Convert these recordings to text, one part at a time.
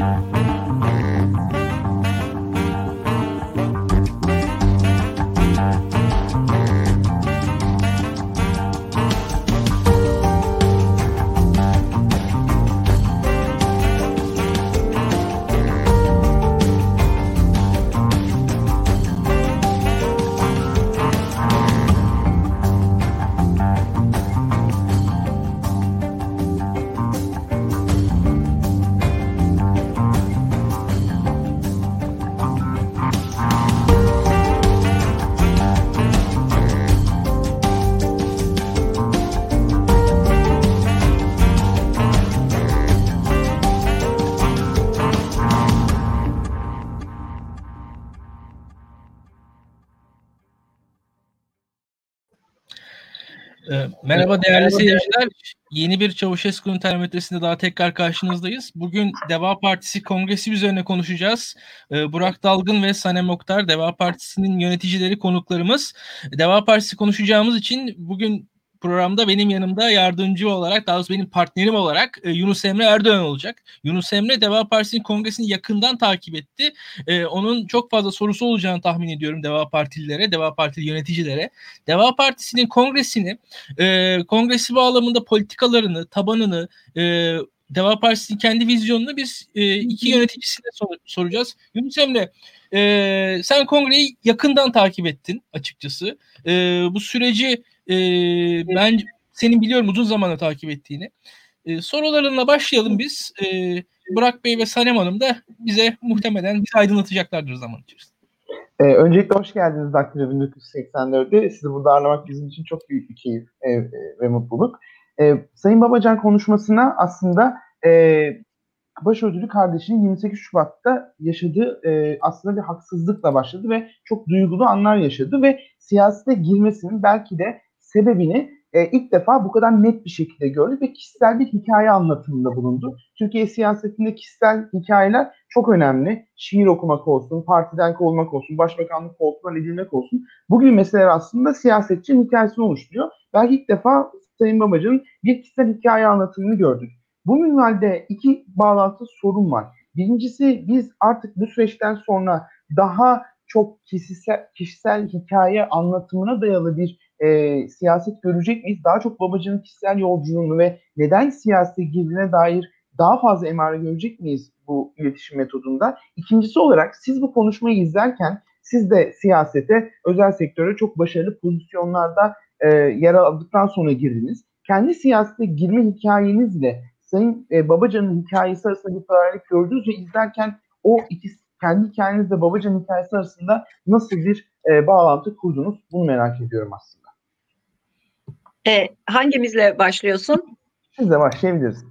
Música Merhaba değerli seyirciler. Yeni bir Çavuşesku'nun termometresinde daha tekrar karşınızdayız. Bugün Deva Partisi kongresi üzerine konuşacağız. Ee, Burak Dalgın ve Sanem Oktar Deva Partisi'nin yöneticileri konuklarımız. Deva Partisi konuşacağımız için bugün programda benim yanımda yardımcı olarak, daha doğrusu benim partnerim olarak e, Yunus Emre Erdoğan olacak. Yunus Emre Deva Partisi'nin kongresini yakından takip etti. E, onun çok fazla sorusu olacağını tahmin ediyorum Deva Partililere, Deva Partili yöneticilere. Deva Partisi'nin kongresini, e, kongresi bağlamında politikalarını, tabanını, e, Deva Partisi'nin kendi vizyonunu biz e, iki yöneticisine sor- soracağız. Yunus Emre, e, sen kongreyi yakından takip ettin açıkçası. E, bu süreci e, ben senin biliyorum uzun zamandır takip ettiğini. E, sorularınla başlayalım biz. E, Burak Bey ve Sanem Hanım da bize muhtemelen bizi aydınlatacaklardır zaman içerisinde. Ee, öncelikle hoş geldiniz Daktilo 1984'te. Sizi burada ağırlamak bizim için çok büyük bir keyif e, e, ve mutluluk. E, Sayın Babacan konuşmasına aslında e, başörtülü kardeşinin 28 Şubat'ta yaşadığı e, aslında bir haksızlıkla başladı ve çok duygulu anlar yaşadı ve siyasete girmesinin belki de sebebini e, ilk defa bu kadar net bir şekilde gördü ve kişisel bir hikaye anlatımında bulundu. Türkiye siyasetinde kişisel hikayeler çok önemli. Şiir okumak olsun, partiden kovulmak olsun, başbakanlık koltuğundan edilmek olsun. Bugün meseleler aslında siyasetçinin hikayesini oluşturuyor. Belki ilk defa Sayın Babacan'ın bir kişisel hikaye anlatımını gördük. Bu minvalde iki bağlantı sorun var. Birincisi biz artık bu süreçten sonra daha çok kişisel, kişisel hikaye anlatımına dayalı bir e, siyaset görecek miyiz? Daha çok babacının kişisel yolculuğunu ve neden siyasete girdiğine dair daha fazla emare görecek miyiz bu iletişim metodunda? İkincisi olarak siz bu konuşmayı izlerken siz de siyasete, özel sektöre çok başarılı pozisyonlarda e, yer aldıktan sonra girdiniz. Kendi siyasete girme hikayenizle Sayın e, Babacan'ın hikayesi arasında bir paralellik gördünüz ve izlerken o ikisi kendi hikayenizle Babacan hikayesi arasında nasıl bir e, bağlantı kurdunuz? Bunu merak ediyorum aslında. E, hangimizle başlıyorsun? Siz de başlayabiliriz.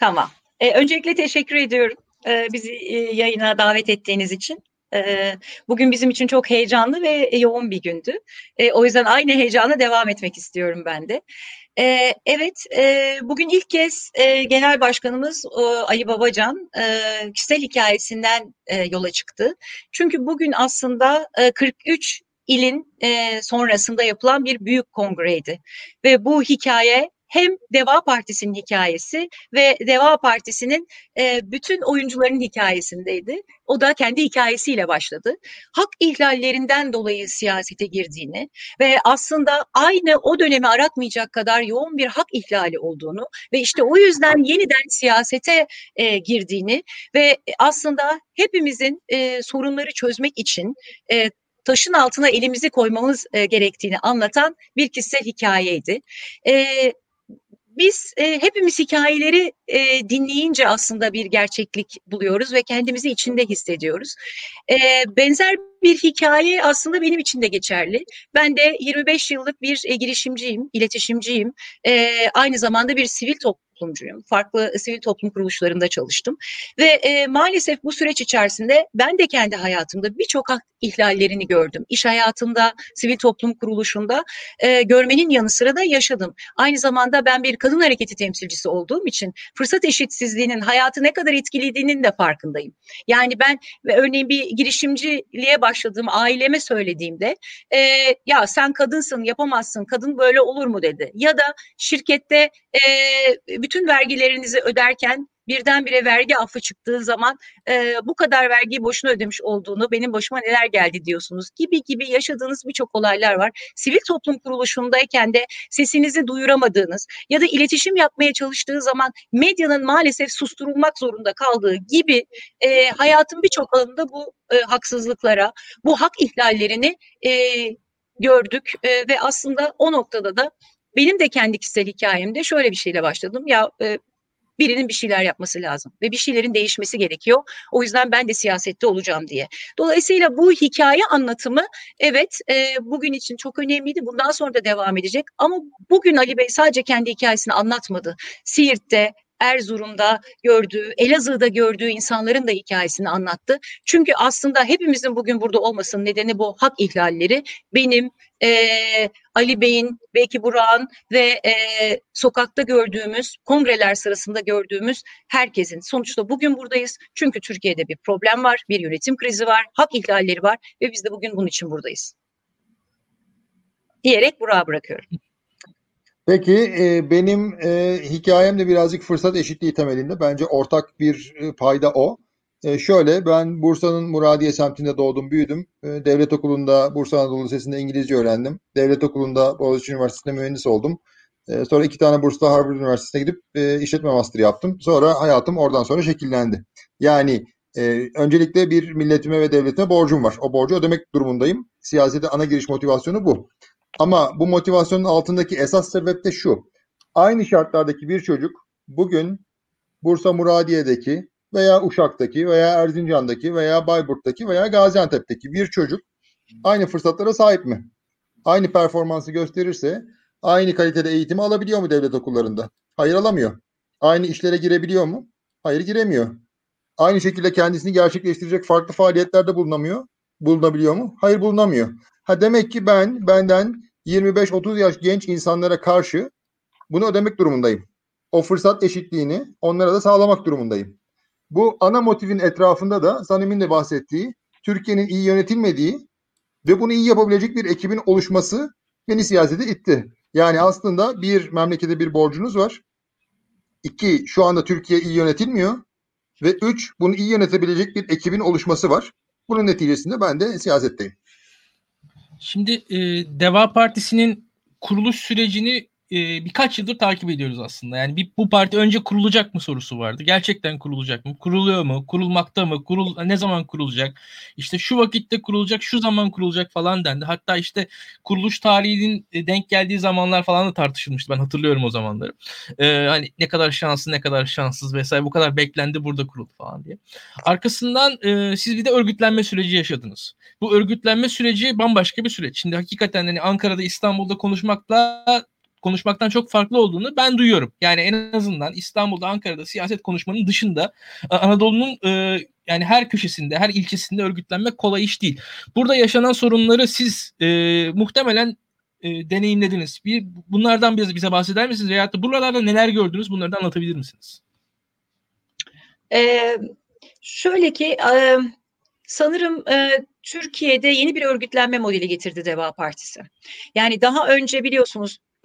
Tamam. E, öncelikle teşekkür ediyorum e, bizi e, yayına davet ettiğiniz için. E, bugün bizim için çok heyecanlı ve yoğun bir gündü. E, o yüzden aynı heyecana devam etmek istiyorum ben de. E, evet, e, bugün ilk kez e, Genel Başkanımız e, Ali Babacan e, kişisel hikayesinden e, yola çıktı. Çünkü bugün aslında e, 43 ilin e, sonrasında yapılan bir büyük kongreydi. Ve bu hikaye hem Deva Partisi'nin hikayesi ve Deva Partisi'nin e, bütün oyuncuların hikayesindeydi. O da kendi hikayesiyle başladı. Hak ihlallerinden dolayı siyasete girdiğini ve aslında aynı o dönemi aratmayacak kadar yoğun bir hak ihlali olduğunu ve işte o yüzden yeniden siyasete e, girdiğini ve aslında hepimizin e, sorunları çözmek için e, taşın altına elimizi koymamız e, gerektiğini anlatan bir kişisel hikayeydi. E, biz e, hepimiz hikayeleri e, dinleyince aslında bir gerçeklik buluyoruz ve kendimizi içinde hissediyoruz. E, benzer bir hikaye aslında benim için de geçerli. Ben de 25 yıllık bir e, girişimciyim, iletişimciyim. E, aynı zamanda bir sivil toplum toplumcuyum. Farklı sivil toplum kuruluşlarında çalıştım. Ve e, maalesef bu süreç içerisinde ben de kendi hayatımda birçok hak ihlallerini gördüm. İş hayatında, sivil toplum kuruluşunda e, görmenin yanı sıra da yaşadım. Aynı zamanda ben bir kadın hareketi temsilcisi olduğum için fırsat eşitsizliğinin hayatı ne kadar etkilediğinin de farkındayım. Yani ben ve örneğin bir girişimciliğe başladığım aileme söylediğimde e, ya sen kadınsın yapamazsın kadın böyle olur mu dedi. Ya da şirkette e, bütün vergilerinizi öderken birdenbire vergi affı çıktığı zaman e, bu kadar vergiyi boşuna ödemiş olduğunu, benim başıma neler geldi diyorsunuz gibi gibi yaşadığınız birçok olaylar var. Sivil toplum kuruluşundayken de sesinizi duyuramadığınız ya da iletişim yapmaya çalıştığı zaman medyanın maalesef susturulmak zorunda kaldığı gibi e, hayatın birçok alanında bu e, haksızlıklara, bu hak ihlallerini e, gördük e, ve aslında o noktada da benim de kendi kişisel hikayemde şöyle bir şeyle başladım. Ya e, birinin bir şeyler yapması lazım ve bir şeylerin değişmesi gerekiyor. O yüzden ben de siyasette olacağım diye. Dolayısıyla bu hikaye anlatımı evet e, bugün için çok önemliydi. Bundan sonra da devam edecek. Ama bugün Ali Bey sadece kendi hikayesini anlatmadı. Siirt'te, Erzurum'da gördüğü, Elazığ'da gördüğü insanların da hikayesini anlattı. Çünkü aslında hepimizin bugün burada olmasının nedeni bu hak ihlalleri. Benim, e, Ali Bey'in, belki Burak'ın ve e, sokakta gördüğümüz, kongreler sırasında gördüğümüz herkesin. Sonuçta bugün buradayız. Çünkü Türkiye'de bir problem var, bir yönetim krizi var, hak ihlalleri var ve biz de bugün bunun için buradayız. Diyerek Burak'a bırakıyorum. Peki e, benim e, hikayem de birazcık fırsat eşitliği temelinde. Bence ortak bir e, payda o. Şöyle ben Bursa'nın Muradiye semtinde doğdum, büyüdüm. Devlet okulunda Bursa Anadolu Lisesi'nde İngilizce öğrendim. Devlet okulunda Boğaziçi Üniversitesi'nde mühendis oldum. Sonra iki tane bursla Harvard Üniversitesi'ne gidip işletme master yaptım. Sonra hayatım oradan sonra şekillendi. Yani öncelikle bir milletime ve devletime borcum var. O borcu ödemek durumundayım. Siyasete ana giriş motivasyonu bu. Ama bu motivasyonun altındaki esas sebep de şu. Aynı şartlardaki bir çocuk bugün Bursa Muradiye'deki veya Uşak'taki veya Erzincan'daki veya Bayburt'taki veya Gaziantep'teki bir çocuk aynı fırsatlara sahip mi? Aynı performansı gösterirse aynı kalitede eğitimi alabiliyor mu devlet okullarında? Hayır alamıyor. Aynı işlere girebiliyor mu? Hayır giremiyor. Aynı şekilde kendisini gerçekleştirecek farklı faaliyetlerde bulunamıyor. Bulunabiliyor mu? Hayır bulunamıyor. Ha demek ki ben benden 25-30 yaş genç insanlara karşı bunu ödemek durumundayım. O fırsat eşitliğini onlara da sağlamak durumundayım. Bu ana motivin etrafında da Sanim'in de bahsettiği Türkiye'nin iyi yönetilmediği ve bunu iyi yapabilecek bir ekibin oluşması beni siyasete itti. Yani aslında bir memlekete bir borcunuz var. İki, şu anda Türkiye iyi yönetilmiyor. Ve üç, bunu iyi yönetebilecek bir ekibin oluşması var. Bunun neticesinde ben de siyasetteyim. Şimdi e, Deva Partisi'nin kuruluş sürecini e, birkaç yıldır takip ediyoruz aslında. Yani bir, bu parti önce kurulacak mı sorusu vardı. Gerçekten kurulacak mı? Kuruluyor mu? Kurulmakta mı? Kurul ne zaman kurulacak? İşte şu vakitte kurulacak, şu zaman kurulacak falan dendi. Hatta işte kuruluş tarihinin e, denk geldiği zamanlar falan da tartışılmıştı. Ben hatırlıyorum o zamanları. Ee, hani ne kadar şanslı, ne kadar şanssız vesaire bu kadar beklendi burada kuruldu falan diye. Arkasından e, siz bir de örgütlenme süreci yaşadınız. Bu örgütlenme süreci bambaşka bir süreç. Şimdi hakikaten hani Ankara'da, İstanbul'da konuşmakla konuşmaktan çok farklı olduğunu ben duyuyorum. Yani en azından İstanbul'da, Ankara'da siyaset konuşmanın dışında Anadolu'nun e, yani her köşesinde, her ilçesinde örgütlenmek kolay iş değil. Burada yaşanan sorunları siz e, muhtemelen e, deneyimlediniz. Bir bunlardan biraz bize bahseder misiniz? Veyahut da buralarda neler gördünüz? Bunları da anlatabilir misiniz? Ee, şöyle ki e, sanırım e, Türkiye'de yeni bir örgütlenme modeli getirdi Deva Partisi. Yani daha önce biliyorsunuz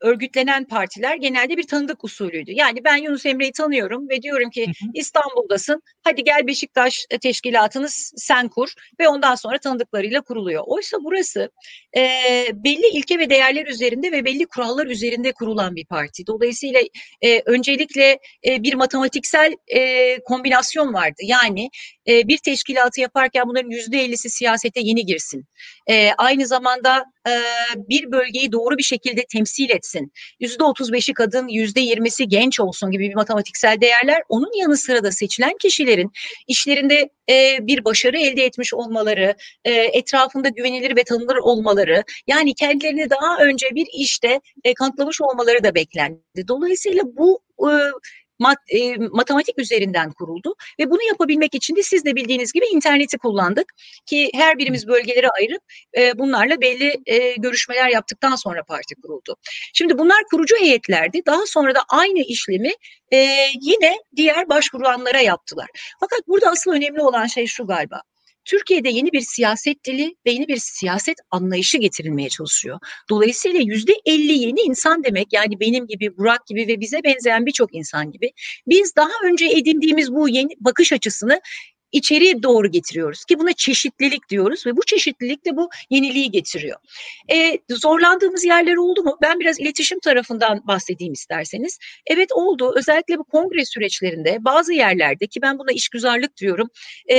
örgütlenen partiler genelde bir tanıdık usulüydü. Yani ben Yunus Emre'yi tanıyorum ve diyorum ki hı hı. İstanbul'dasın. Hadi gel Beşiktaş e, teşkilatını sen kur ve ondan sonra tanıdıklarıyla kuruluyor. Oysa burası e, belli ilke ve değerler üzerinde ve belli kurallar üzerinde kurulan bir parti. Dolayısıyla e, öncelikle e, bir matematiksel e, kombinasyon vardı. Yani e, bir teşkilatı yaparken bunların yüzde ellisi siyasete yeni girsin. E, aynı zamanda e, bir bölgeyi doğru bir şekilde temsil etsin. Otuz beşi kadın, yüzde yirmisi genç olsun gibi bir matematiksel değerler. Onun yanı sıra da seçilen kişilerin işlerinde e, bir başarı elde etmiş olmaları, e, etrafında güvenilir ve tanınır olmaları, yani kendilerini daha önce bir işte e, kanıtlamış olmaları da beklendi. Dolayısıyla bu e, mat, e, matematik üzerinden kuruldu ve bunu yapabilmek için de siz de bildiğiniz gibi interneti kullandık ki her birimiz bölgelere ayırıp e, bunlarla belli e, görüşmeler yaptıktan sonra parti kuruldu. Şimdi bunlar kurucu heyetlerdi. Daha sonra da aynı işlemi e, yine diğer başvuranlara yaptılar. Fakat burada asıl önemli olan şey şu galiba. Türkiye'de yeni bir siyaset dili ve yeni bir siyaset anlayışı getirilmeye çalışıyor. Dolayısıyla yüzde elli yeni insan demek yani benim gibi, Burak gibi ve bize benzeyen birçok insan gibi biz daha önce edindiğimiz bu yeni bakış açısını içeriye doğru getiriyoruz ki buna çeşitlilik diyoruz ve bu çeşitlilik de bu yeniliği getiriyor. E, zorlandığımız yerler oldu mu? Ben biraz iletişim tarafından bahsedeyim isterseniz. Evet oldu. Özellikle bu kongre süreçlerinde bazı yerlerde ki ben buna işgüzarlık diyorum. E,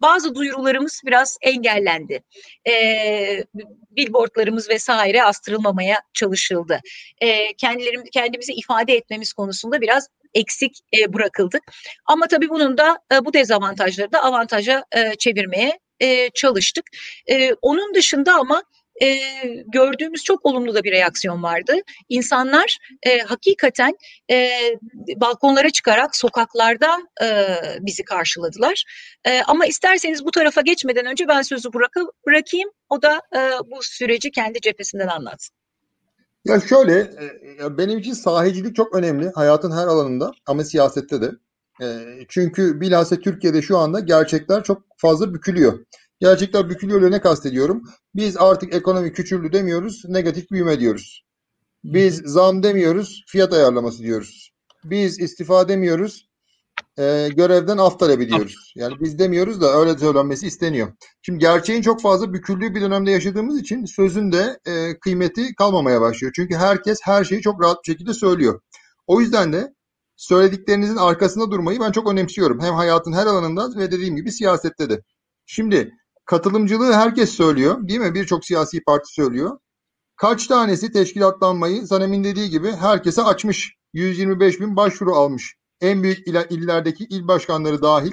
bazı duyurularımız biraz engellendi. E, billboardlarımız vesaire astırılmamaya çalışıldı. E, kendilerim, kendimizi ifade etmemiz konusunda biraz eksik e, bırakıldık. Ama tabii bunun da e, bu dezavantajları da avantaja e, çevirmeye e, çalıştık. E, onun dışında ama e, gördüğümüz çok olumlu da bir reaksiyon vardı. İnsanlar e, hakikaten e, balkonlara çıkarak sokaklarda e, bizi karşıladılar. E, ama isterseniz bu tarafa geçmeden önce ben sözü bırak bırakayım. O da e, bu süreci kendi cephesinden anlatsın. Ya şöyle, e, benim için sahicilik çok önemli hayatın her alanında ama siyasette de. E, çünkü bilhassa Türkiye'de şu anda gerçekler çok fazla bükülüyor. Gerçekler bükülüyor ne kastediyorum? Biz artık ekonomi küçüldü demiyoruz, negatif büyüme diyoruz. Biz zam demiyoruz, fiyat ayarlaması diyoruz. Biz istifa demiyoruz, e, görevden af talep ediyoruz. Yani biz demiyoruz da öyle söylenmesi isteniyor. Şimdi gerçeğin çok fazla büküldüğü bir dönemde yaşadığımız için sözün de e, kıymeti kalmamaya başlıyor. Çünkü herkes her şeyi çok rahat bir şekilde söylüyor. O yüzden de söylediklerinizin arkasında durmayı ben çok önemsiyorum. Hem hayatın her alanında ve dediğim gibi siyasette de. Şimdi katılımcılığı herkes söylüyor değil mi? Birçok siyasi parti söylüyor. Kaç tanesi teşkilatlanmayı Sanem'in dediği gibi herkese açmış. 125 bin başvuru almış en büyük illerdeki il başkanları dahil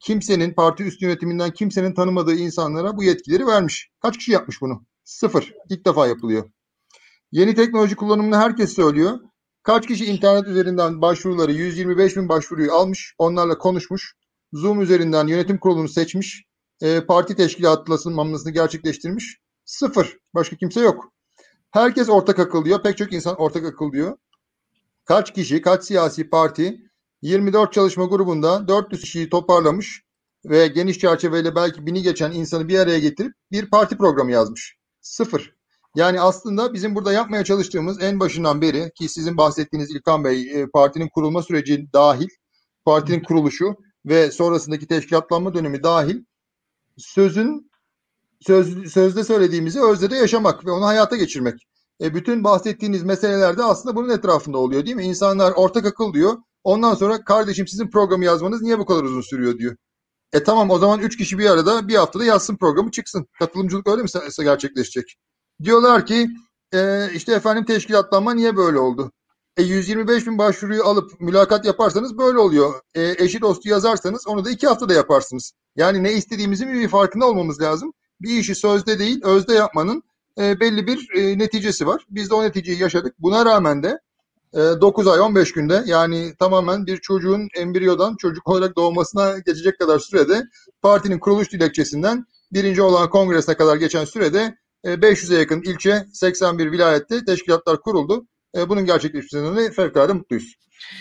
kimsenin parti üst yönetiminden kimsenin tanımadığı insanlara bu yetkileri vermiş. Kaç kişi yapmış bunu? Sıfır. İlk defa yapılıyor. Yeni teknoloji kullanımını herkes söylüyor. Kaç kişi internet üzerinden başvuruları 125 bin başvuruyu almış, onlarla konuşmuş. Zoom üzerinden yönetim kurulunu seçmiş, e, parti teşkilatlanmasını gerçekleştirmiş. Sıfır. Başka kimse yok. Herkes ortak akıl diyor. Pek çok insan ortak akıl diyor. Kaç kişi, kaç siyasi parti 24 çalışma grubunda 400 kişiyi toparlamış ve geniş çerçeveyle belki bini geçen insanı bir araya getirip bir parti programı yazmış. Sıfır. Yani aslında bizim burada yapmaya çalıştığımız en başından beri ki sizin bahsettiğiniz İlkan Bey e, partinin kurulma süreci dahil, partinin kuruluşu ve sonrasındaki teşkilatlanma dönemi dahil sözün söz, sözde söylediğimizi özde de yaşamak ve onu hayata geçirmek. E, bütün bahsettiğiniz meselelerde aslında bunun etrafında oluyor değil mi? İnsanlar ortak akıl diyor. Ondan sonra kardeşim sizin programı yazmanız niye bu kadar uzun sürüyor diyor. E tamam o zaman 3 kişi bir arada bir haftada yazsın programı çıksın. Katılımcılık öyle mi gerçekleşecek? Diyorlar ki e, işte efendim teşkilatlanma niye böyle oldu? E 125 bin başvuruyu alıp mülakat yaparsanız böyle oluyor. E, eşi dostu yazarsanız onu da iki haftada yaparsınız. Yani ne istediğimizin bir farkında olmamız lazım. Bir işi sözde değil özde yapmanın e, belli bir e, neticesi var. Biz de o neticeyi yaşadık. Buna rağmen de 9 ee, ay 15 günde yani tamamen bir çocuğun embriyodan çocuk olarak doğmasına geçecek kadar sürede partinin kuruluş dilekçesinden birinci olan kongresine kadar geçen sürede 500'e yakın ilçe 81 vilayette teşkilatlar kuruldu. E, bunun gerçekleşmesinden de fevkalade mutluyuz.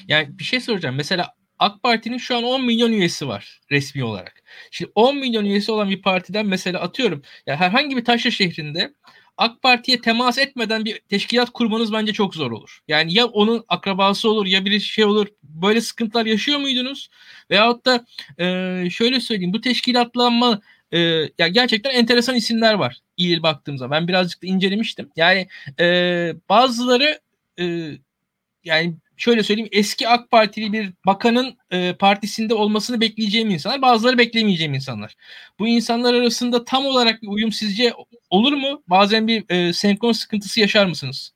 Yani bir şey soracağım. Mesela AK Parti'nin şu an 10 milyon üyesi var resmi olarak. Şimdi 10 milyon üyesi olan bir partiden mesela atıyorum ya herhangi bir taşra şehrinde AK Parti'ye temas etmeden bir teşkilat kurmanız bence çok zor olur. Yani ya onun akrabası olur ya bir şey olur. Böyle sıkıntılar yaşıyor muydunuz? Veyahut da e, şöyle söyleyeyim bu teşkilatlanma e, ya gerçekten enteresan isimler var. İyi baktığım. Ben birazcık da incelemiştim. Yani e, bazıları e, yani şöyle söyleyeyim eski AK Partili bir bakanın e, partisinde olmasını bekleyeceğim insanlar bazıları beklemeyeceğim insanlar. Bu insanlar arasında tam olarak bir uyum sizce olur mu? Bazen bir e, senkron sıkıntısı yaşar mısınız?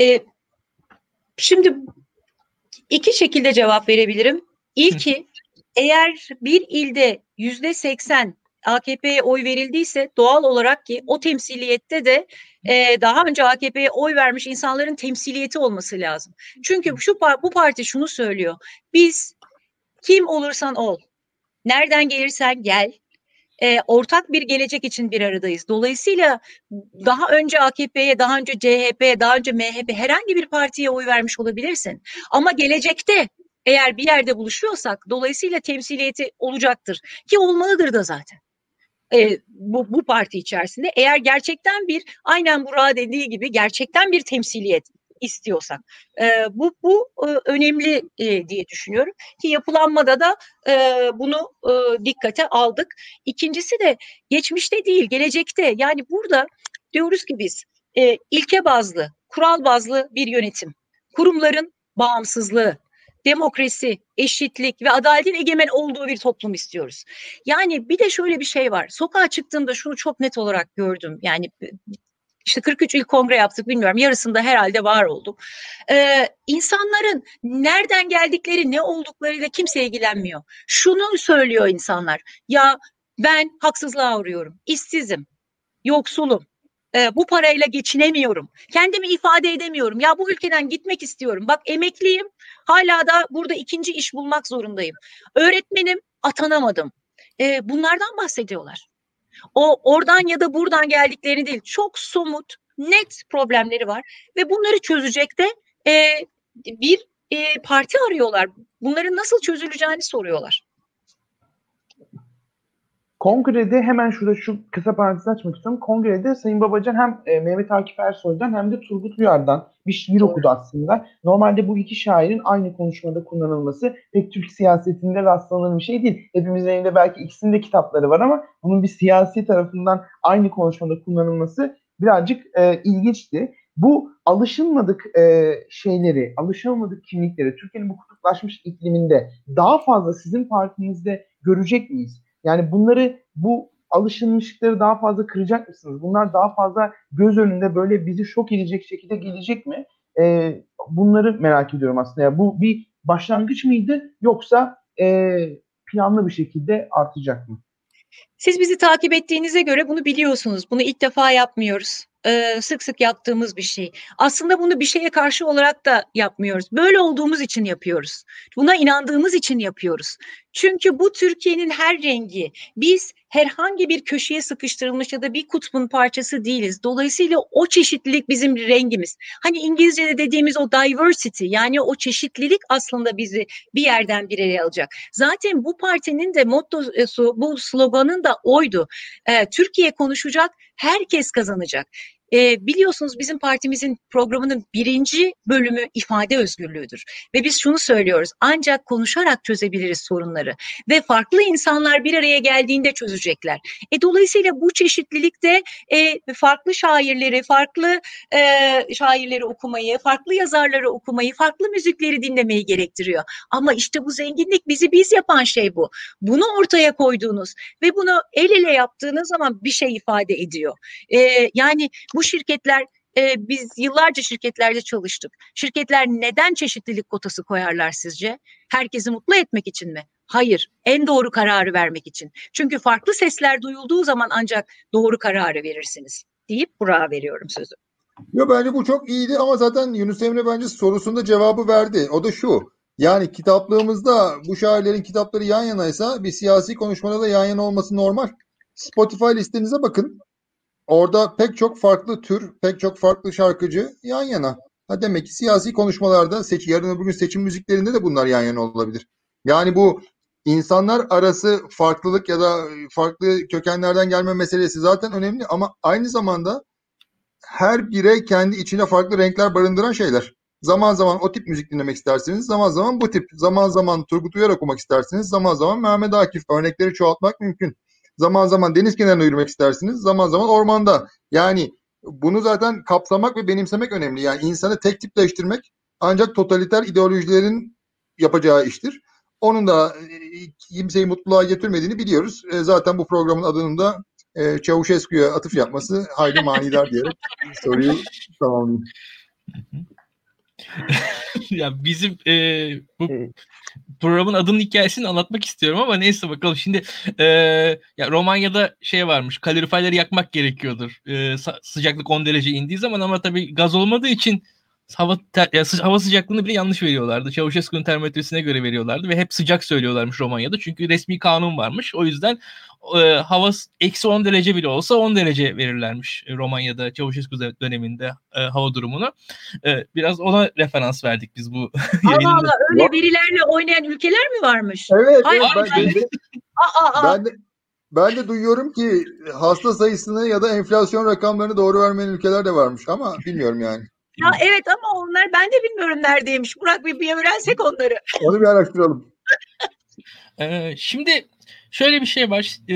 E, şimdi iki şekilde cevap verebilirim. İlki eğer bir ilde yüzde seksen AKP'ye oy verildiyse doğal olarak ki o temsiliyette de e, daha önce AKP'ye oy vermiş insanların temsiliyeti olması lazım. Çünkü şu bu parti şunu söylüyor. Biz kim olursan ol, nereden gelirsen gel, e, ortak bir gelecek için bir aradayız. Dolayısıyla daha önce AKP'ye, daha önce CHP'ye, daha önce MHP herhangi bir partiye oy vermiş olabilirsin. Ama gelecekte eğer bir yerde buluşuyorsak dolayısıyla temsiliyeti olacaktır ki olmalıdır da zaten. E, bu, bu parti içerisinde eğer gerçekten bir aynen Burak'a dediği gibi gerçekten bir temsiliyet istiyorsak. E, bu bu e, önemli e, diye düşünüyorum ki yapılanmada da e, bunu e, dikkate aldık. İkincisi de geçmişte değil gelecekte yani burada diyoruz ki biz e, ilke bazlı, kural bazlı bir yönetim, kurumların bağımsızlığı, demokrasi, eşitlik ve adaletin egemen olduğu bir toplum istiyoruz. Yani bir de şöyle bir şey var. Sokağa çıktığımda şunu çok net olarak gördüm. Yani işte 43 il kongre yaptık bilmiyorum yarısında herhalde var oldum. Ee, insanların nereden geldikleri ne olduklarıyla kimse ilgilenmiyor. Şunu söylüyor insanlar ya ben haksızlığa uğruyorum, işsizim, yoksulum, e, bu parayla geçinemiyorum. Kendimi ifade edemiyorum. Ya bu ülkeden gitmek istiyorum. Bak emekliyim. Hala da burada ikinci iş bulmak zorundayım. Öğretmenim atanamadım. E, bunlardan bahsediyorlar. O oradan ya da buradan geldiklerini değil. Çok somut, net problemleri var ve bunları çözecek de e, bir e, parti arıyorlar. Bunların nasıl çözüleceğini soruyorlar. Kongrede hemen şurada şu kısa parantez açmak istiyorum. Kongrede Sayın Babacan hem e, Mehmet Akif Ersoy'dan hem de Turgut Uyar'dan bir şiir okudu aslında. Normalde bu iki şairin aynı konuşmada kullanılması pek Türk siyasetinde rastlanan bir şey değil. Hepimizin elinde belki ikisinin de kitapları var ama bunun bir siyasi tarafından aynı konuşmada kullanılması birazcık e, ilginçti. Bu alışılmadık e, şeyleri, alışılmadık kimlikleri Türkiye'nin bu kutuplaşmış ikliminde daha fazla sizin partinizde görecek miyiz? Yani bunları bu alışılmışlıkları daha fazla kıracak mısınız? Bunlar daha fazla göz önünde böyle bizi şok edecek şekilde gelecek mi? Ee, bunları merak ediyorum aslında. Yani bu bir başlangıç mıydı yoksa e, planlı bir şekilde artacak mı? Siz bizi takip ettiğinize göre bunu biliyorsunuz. Bunu ilk defa yapmıyoruz e, sık sık yaptığımız bir şey. Aslında bunu bir şeye karşı olarak da yapmıyoruz. Böyle olduğumuz için yapıyoruz. Buna inandığımız için yapıyoruz. Çünkü bu Türkiye'nin her rengi. Biz herhangi bir köşeye sıkıştırılmış ya da bir kutbun parçası değiliz. Dolayısıyla o çeşitlilik bizim rengimiz. Hani İngilizce'de dediğimiz o diversity yani o çeşitlilik aslında bizi bir yerden bir yere alacak. Zaten bu partinin de mottosu, bu sloganın da oydu. Ee, Türkiye konuşacak, herkes kazanacak. E, biliyorsunuz bizim partimizin programının birinci bölümü ifade özgürlüğüdür. Ve biz şunu söylüyoruz ancak konuşarak çözebiliriz sorunları. Ve farklı insanlar bir araya geldiğinde çözecekler. E, dolayısıyla bu çeşitlilik de e, farklı şairleri, farklı e, şairleri okumayı, farklı yazarları okumayı, farklı müzikleri dinlemeyi gerektiriyor. Ama işte bu zenginlik bizi biz yapan şey bu. Bunu ortaya koyduğunuz ve bunu el ele yaptığınız zaman bir şey ifade ediyor. E, yani bu şirketler e, biz yıllarca şirketlerde çalıştık. Şirketler neden çeşitlilik kotası koyarlar sizce? Herkesi mutlu etmek için mi? Hayır, en doğru kararı vermek için. Çünkü farklı sesler duyulduğu zaman ancak doğru kararı verirsiniz deyip Burak'a veriyorum sözü. Yo bence bu çok iyiydi ama zaten Yunus Emre bence sorusunda cevabı verdi. O da şu. Yani kitaplığımızda bu şairlerin kitapları yan yanaysa bir siyasi konuşmada da yan yana olması normal. Spotify listenize bakın. Orada pek çok farklı tür, pek çok farklı şarkıcı yan yana. Ha demek ki siyasi konuşmalarda, seç, yarın öbür gün seçim müziklerinde de bunlar yan yana olabilir. Yani bu insanlar arası farklılık ya da farklı kökenlerden gelme meselesi zaten önemli ama aynı zamanda her birey kendi içine farklı renkler barındıran şeyler. Zaman zaman o tip müzik dinlemek istersiniz, zaman zaman bu tip, zaman zaman Turgut Uyar okumak istersiniz, zaman zaman Mehmet Akif. Örnekleri çoğaltmak mümkün. Zaman zaman deniz kenarına yürümek istersiniz. Zaman zaman ormanda. Yani bunu zaten kapsamak ve benimsemek önemli. Yani insanı tek tipleştirmek ancak totaliter ideolojilerin yapacağı iştir. Onun da e, kimseyi mutluluğa getirmediğini biliyoruz. E, zaten bu programın adının da e, Çavuşescu'ya atıf yapması hayli manidar diyerek soruyu tamamlayayım. ya bizim e, bu programın adının hikayesini anlatmak istiyorum ama neyse bakalım. Şimdi e, ya Romanya'da şey varmış kaloriferleri yakmak gerekiyordur. E, sıcaklık 10 derece indiği zaman ama tabii gaz olmadığı için hava ter, hava sıcaklığını bile yanlış veriyorlardı. Çavuşescu'nun termometresine göre veriyorlardı ve hep sıcak söylüyorlarmış Romanya'da. Çünkü resmi kanun varmış. O yüzden e, hava eksi 10 derece bile olsa 10 derece verirlermiş Romanya'da Çavuşescu döneminde e, hava durumunu. E, biraz ona referans verdik biz bu Allah Allah öyle verilerle oynayan ülkeler mi varmış? Evet, Hayır, evet ben, ben, de, aa, aa. ben de ben de duyuyorum ki hasta sayısını ya da enflasyon rakamlarını doğru vermeyen ülkeler de varmış ama bilmiyorum yani. Ya evet ama onlar ben de bilmiyorum neredeymiş. Burak bir, bir öğrensek onları. Onu bir araştıralım. ee, şimdi şöyle bir şey var. Ee,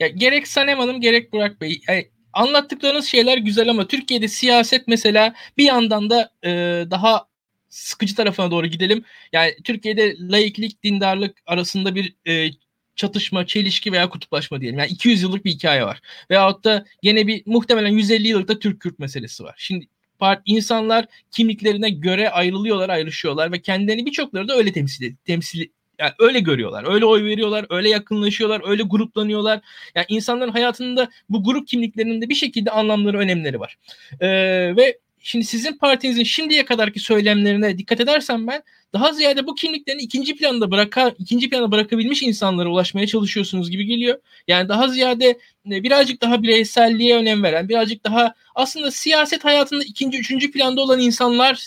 ya gerek Sanem Hanım gerek Burak Bey yani anlattıklarınız şeyler güzel ama Türkiye'de siyaset mesela bir yandan da e, daha sıkıcı tarafına doğru gidelim. Yani Türkiye'de laiklik, dindarlık arasında bir e, çatışma, çelişki veya kutuplaşma diyelim. Yani 200 yıllık bir hikaye var. Veyahut da gene bir muhtemelen 150 yıllık da Türk-Kürt meselesi var. Şimdi part, insanlar kimliklerine göre ayrılıyorlar, ayrışıyorlar ve kendilerini birçokları da öyle temsil temsil yani öyle görüyorlar. Öyle oy veriyorlar, öyle yakınlaşıyorlar, öyle gruplanıyorlar. Yani insanların hayatında bu grup kimliklerinin de bir şekilde anlamları, önemleri var. Ee, ve şimdi sizin partinizin şimdiye kadarki söylemlerine dikkat edersem ben daha ziyade bu kimliklerini ikinci planda bıraka ikinci planda bırakabilmiş insanlara ulaşmaya çalışıyorsunuz gibi geliyor. Yani daha ziyade e, birazcık daha bireyselliğe önem veren, birazcık daha aslında siyaset hayatında ikinci, üçüncü planda olan insanları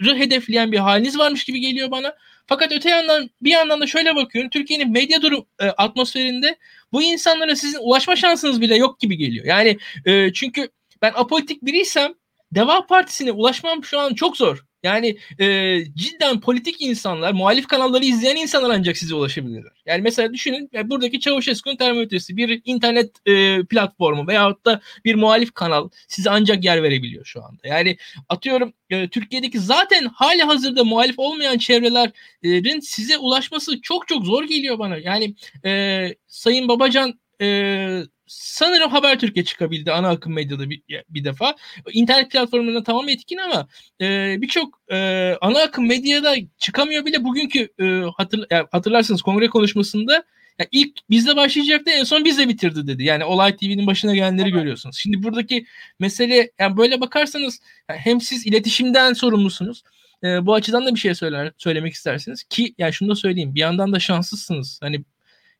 hedefleyen bir haliniz varmış gibi geliyor bana. Fakat öte yandan bir yandan da şöyle bakıyorum. Türkiye'nin medya durum e, atmosferinde bu insanlara sizin ulaşma şansınız bile yok gibi geliyor. Yani e, çünkü ben apolitik biriysem Deva Partisi'ne ulaşmam şu an çok zor. Yani e, cidden politik insanlar, muhalif kanalları izleyen insanlar ancak size ulaşabilirler. Yani mesela düşünün yani buradaki Çavuşesku'nun termometresi bir internet e, platformu veyahut da bir muhalif kanal size ancak yer verebiliyor şu anda. Yani atıyorum e, Türkiye'deki zaten hali hazırda muhalif olmayan çevrelerin size ulaşması çok çok zor geliyor bana. Yani e, Sayın Babacan e, sanırım Habertürk'e çıkabildi ana akım medyada bir, bir defa. İnternet platformlarında tamam etkin ama e, birçok e, ana akım medyada çıkamıyor bile bugünkü e, hatır, yani hatırlarsınız kongre konuşmasında yani ilk bizde başlayacaktı en son bizde bitirdi dedi. Yani Olay TV'nin başına gelenleri evet. görüyorsunuz. Şimdi buradaki mesele yani böyle bakarsanız yani hem siz iletişimden sorumlusunuz. E, bu açıdan da bir şey söyler söylemek istersiniz ki yani şunu da söyleyeyim. Bir yandan da şanslısınız. Hani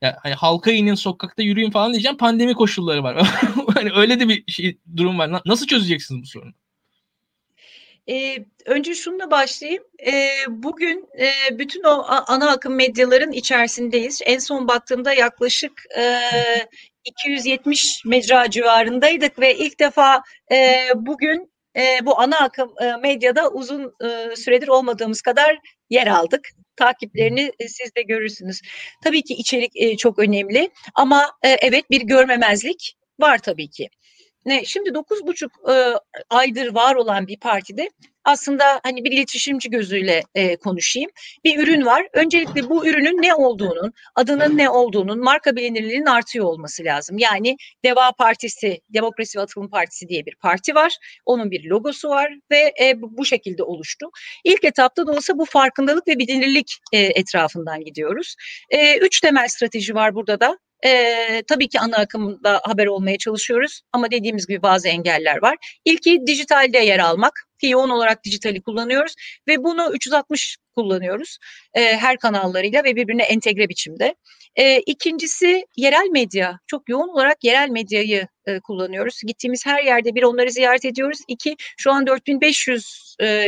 ya hani halka inin sokakta yürüyün falan diyeceğim pandemi koşulları var. hani öyle de bir şey durum var. Nasıl çözeceksiniz bu sorunu? Ee, önce şununla başlayayım. Ee, bugün e, bütün o ana akım medyaların içerisindeyiz. En son baktığımda yaklaşık e, 270 mecra civarındaydık ve ilk defa e, bugün e, bu ana akım e, medyada uzun e, süredir olmadığımız kadar yer aldık takiplerini e, siz de görürsünüz. Tabii ki içerik e, çok önemli ama e, evet bir görmemezlik var tabii ki. Ne şimdi dokuz buçuk aydır var olan bir partide aslında hani bir iletişimci gözüyle e, konuşayım. Bir ürün var. Öncelikle bu ürünün ne olduğunun, adının ne olduğunun, marka bilinirliğinin artıyor olması lazım. Yani Deva Partisi, Demokrasi ve Atılım Partisi diye bir parti var. Onun bir logosu var ve e, bu şekilde oluştu. İlk etapta da olsa bu farkındalık ve bilinirlik e, etrafından gidiyoruz. E, üç temel strateji var burada da. E, tabii ki ana akımda haber olmaya çalışıyoruz ama dediğimiz gibi bazı engeller var. İlki dijitalde yer almak ki yoğun olarak dijitali kullanıyoruz ve bunu 360 kullanıyoruz e, her kanallarıyla ve birbirine entegre biçimde. E, ikincisi yerel medya. Çok yoğun olarak yerel medyayı e, kullanıyoruz. Gittiğimiz her yerde bir onları ziyaret ediyoruz. İki şu an 4500 e,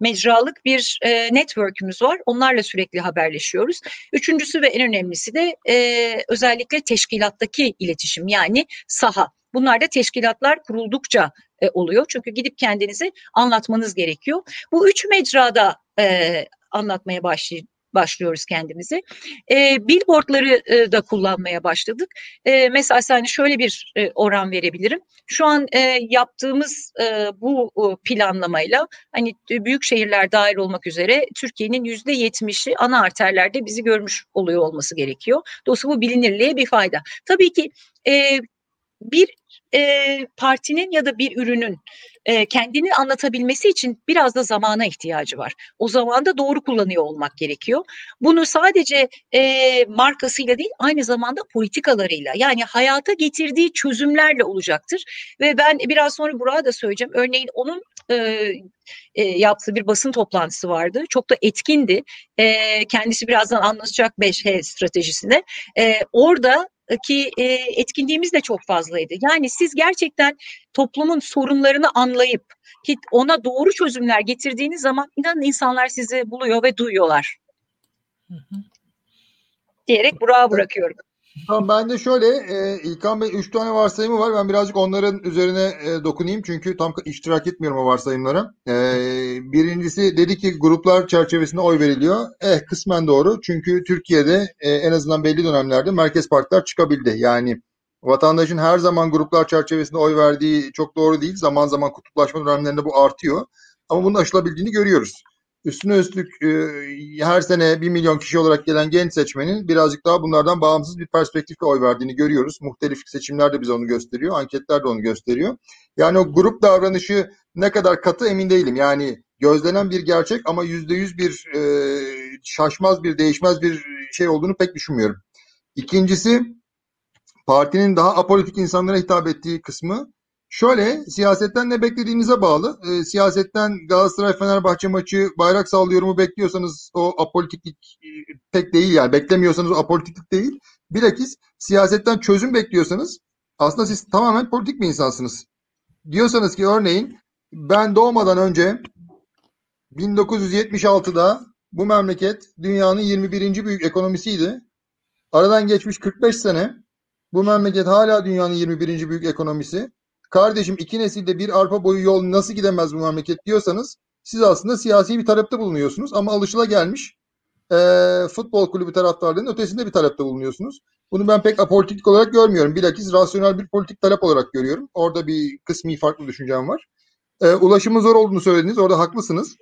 mecralık bir e, network'ümüz var. Onlarla sürekli haberleşiyoruz. Üçüncüsü ve en önemlisi de e, özellikle teşkilattaki iletişim yani saha. Bunlar da teşkilatlar kuruldukça e, oluyor. Çünkü gidip kendinizi anlatmanız gerekiyor. Bu üç mecrada e, anlatmaya başlayın başlıyoruz kendimizi. E, billboardları e, da kullanmaya başladık. E, mesela hani şöyle bir e, oran verebilirim. Şu an e, yaptığımız e, bu e, planlamayla hani büyük şehirler dahil olmak üzere Türkiye'nin yüzde yetmişi ana arterlerde bizi görmüş oluyor olması gerekiyor. Dolayısıyla bu bilinirliğe bir fayda. Tabii ki e, bir e, partinin ya da bir ürünün e, kendini anlatabilmesi için biraz da zamana ihtiyacı var. O zamanda doğru kullanıyor olmak gerekiyor. Bunu sadece e, markasıyla değil aynı zamanda politikalarıyla yani hayata getirdiği çözümlerle olacaktır. Ve ben biraz sonra Burak'a da söyleyeceğim. Örneğin onun e, e, yaptığı bir basın toplantısı vardı. Çok da etkindi. E, kendisi birazdan anlatacak 5H stratejisine. E, orada ki e, etkinliğimiz de çok fazlaydı. Yani siz gerçekten toplumun sorunlarını anlayıp ki ona doğru çözümler getirdiğiniz zaman inanın insanlar sizi buluyor ve duyuyorlar. Hı hı. Diyerek Burak'a bırakıyorum. Tamam ben de şöyle e, İlkan Bey 3 tane varsayımı var. Ben birazcık onların üzerine e, dokunayım. Çünkü tam iştirak etmiyorum o varsayımlara. E, birincisi dedi ki gruplar çerçevesinde oy veriliyor. Eh kısmen doğru. Çünkü Türkiye'de e, en azından belli dönemlerde merkez partiler çıkabildi. Yani vatandaşın her zaman gruplar çerçevesinde oy verdiği çok doğru değil. Zaman zaman kutuplaşma dönemlerinde bu artıyor. Ama bunun aşılabildiğini görüyoruz. Üstüne üstlük e, her sene bir milyon kişi olarak gelen genç seçmenin birazcık daha bunlardan bağımsız bir perspektifle oy verdiğini görüyoruz. Muhtelif seçimler de bize onu gösteriyor, anketler de onu gösteriyor. Yani o grup davranışı ne kadar katı emin değilim. Yani gözlenen bir gerçek ama yüzde yüz bir e, şaşmaz bir değişmez bir şey olduğunu pek düşünmüyorum. İkincisi partinin daha apolitik insanlara hitap ettiği kısmı Şöyle siyasetten ne beklediğinize bağlı. E, siyasetten Galatasaray Fenerbahçe maçı bayrak sallıyorumu bekliyorsanız o apolitiklik e, pek değil yani. Beklemiyorsanız o apolitiklik değil. Bilakis siyasetten çözüm bekliyorsanız aslında siz tamamen politik bir insansınız. Diyorsanız ki örneğin ben doğmadan önce 1976'da bu memleket dünyanın 21. büyük ekonomisiydi. Aradan geçmiş 45 sene bu memleket hala dünyanın 21. büyük ekonomisi kardeşim iki nesilde bir arpa boyu yol nasıl gidemez bu memleket diyorsanız siz aslında siyasi bir talepte bulunuyorsunuz ama alışıla gelmiş e, futbol kulübü taraftarlarının ötesinde bir talepte bulunuyorsunuz. Bunu ben pek apolitik olarak görmüyorum. Bilakis rasyonel bir politik talep olarak görüyorum. Orada bir kısmi farklı düşüncem var. E, ulaşımın zor olduğunu söylediniz. Orada haklısınız.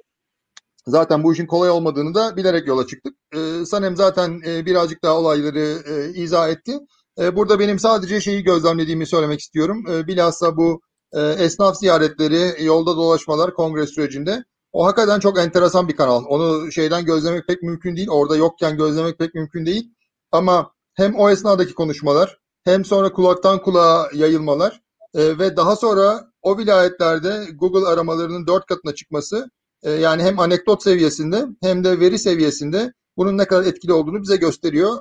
Zaten bu işin kolay olmadığını da bilerek yola çıktık. E, Sanem zaten e, birazcık daha olayları e, izah etti. E, burada benim sadece şeyi gözlemlediğimi söylemek istiyorum. E, bilhassa bu e, esnaf ziyaretleri, yolda dolaşmalar kongre sürecinde o hakikaten çok enteresan bir kanal. Onu şeyden gözlemek pek mümkün değil. Orada yokken gözlemek pek mümkün değil. Ama hem o esnadaki konuşmalar hem sonra kulaktan kulağa yayılmalar ve daha sonra o vilayetlerde Google aramalarının dört katına çıkması yani hem anekdot seviyesinde hem de veri seviyesinde bunun ne kadar etkili olduğunu bize gösteriyor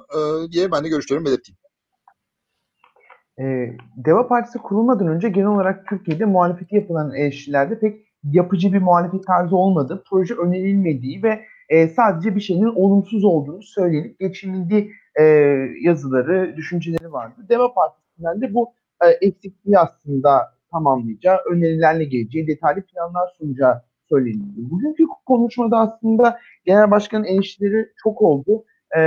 diye ben de görüşlerimi belirteyim. E, Deva Partisi kurulmadan önce genel olarak Türkiye'de muhalefeti yapılan eleştirilerde pek yapıcı bir muhalefet tarzı olmadı. Proje önerilmediği ve e, sadece bir şeyin olumsuz olduğunu söylenip geçildiği e, yazıları, düşünceleri vardı. Deva Partisi'nden de bu e, eksikliği aslında tamamlayacağı, önerilerle geleceği, detaylı planlar sunacağı söylenildi. Bugünkü konuşmada aslında Genel Başkan'ın eleştirileri çok oldu. E,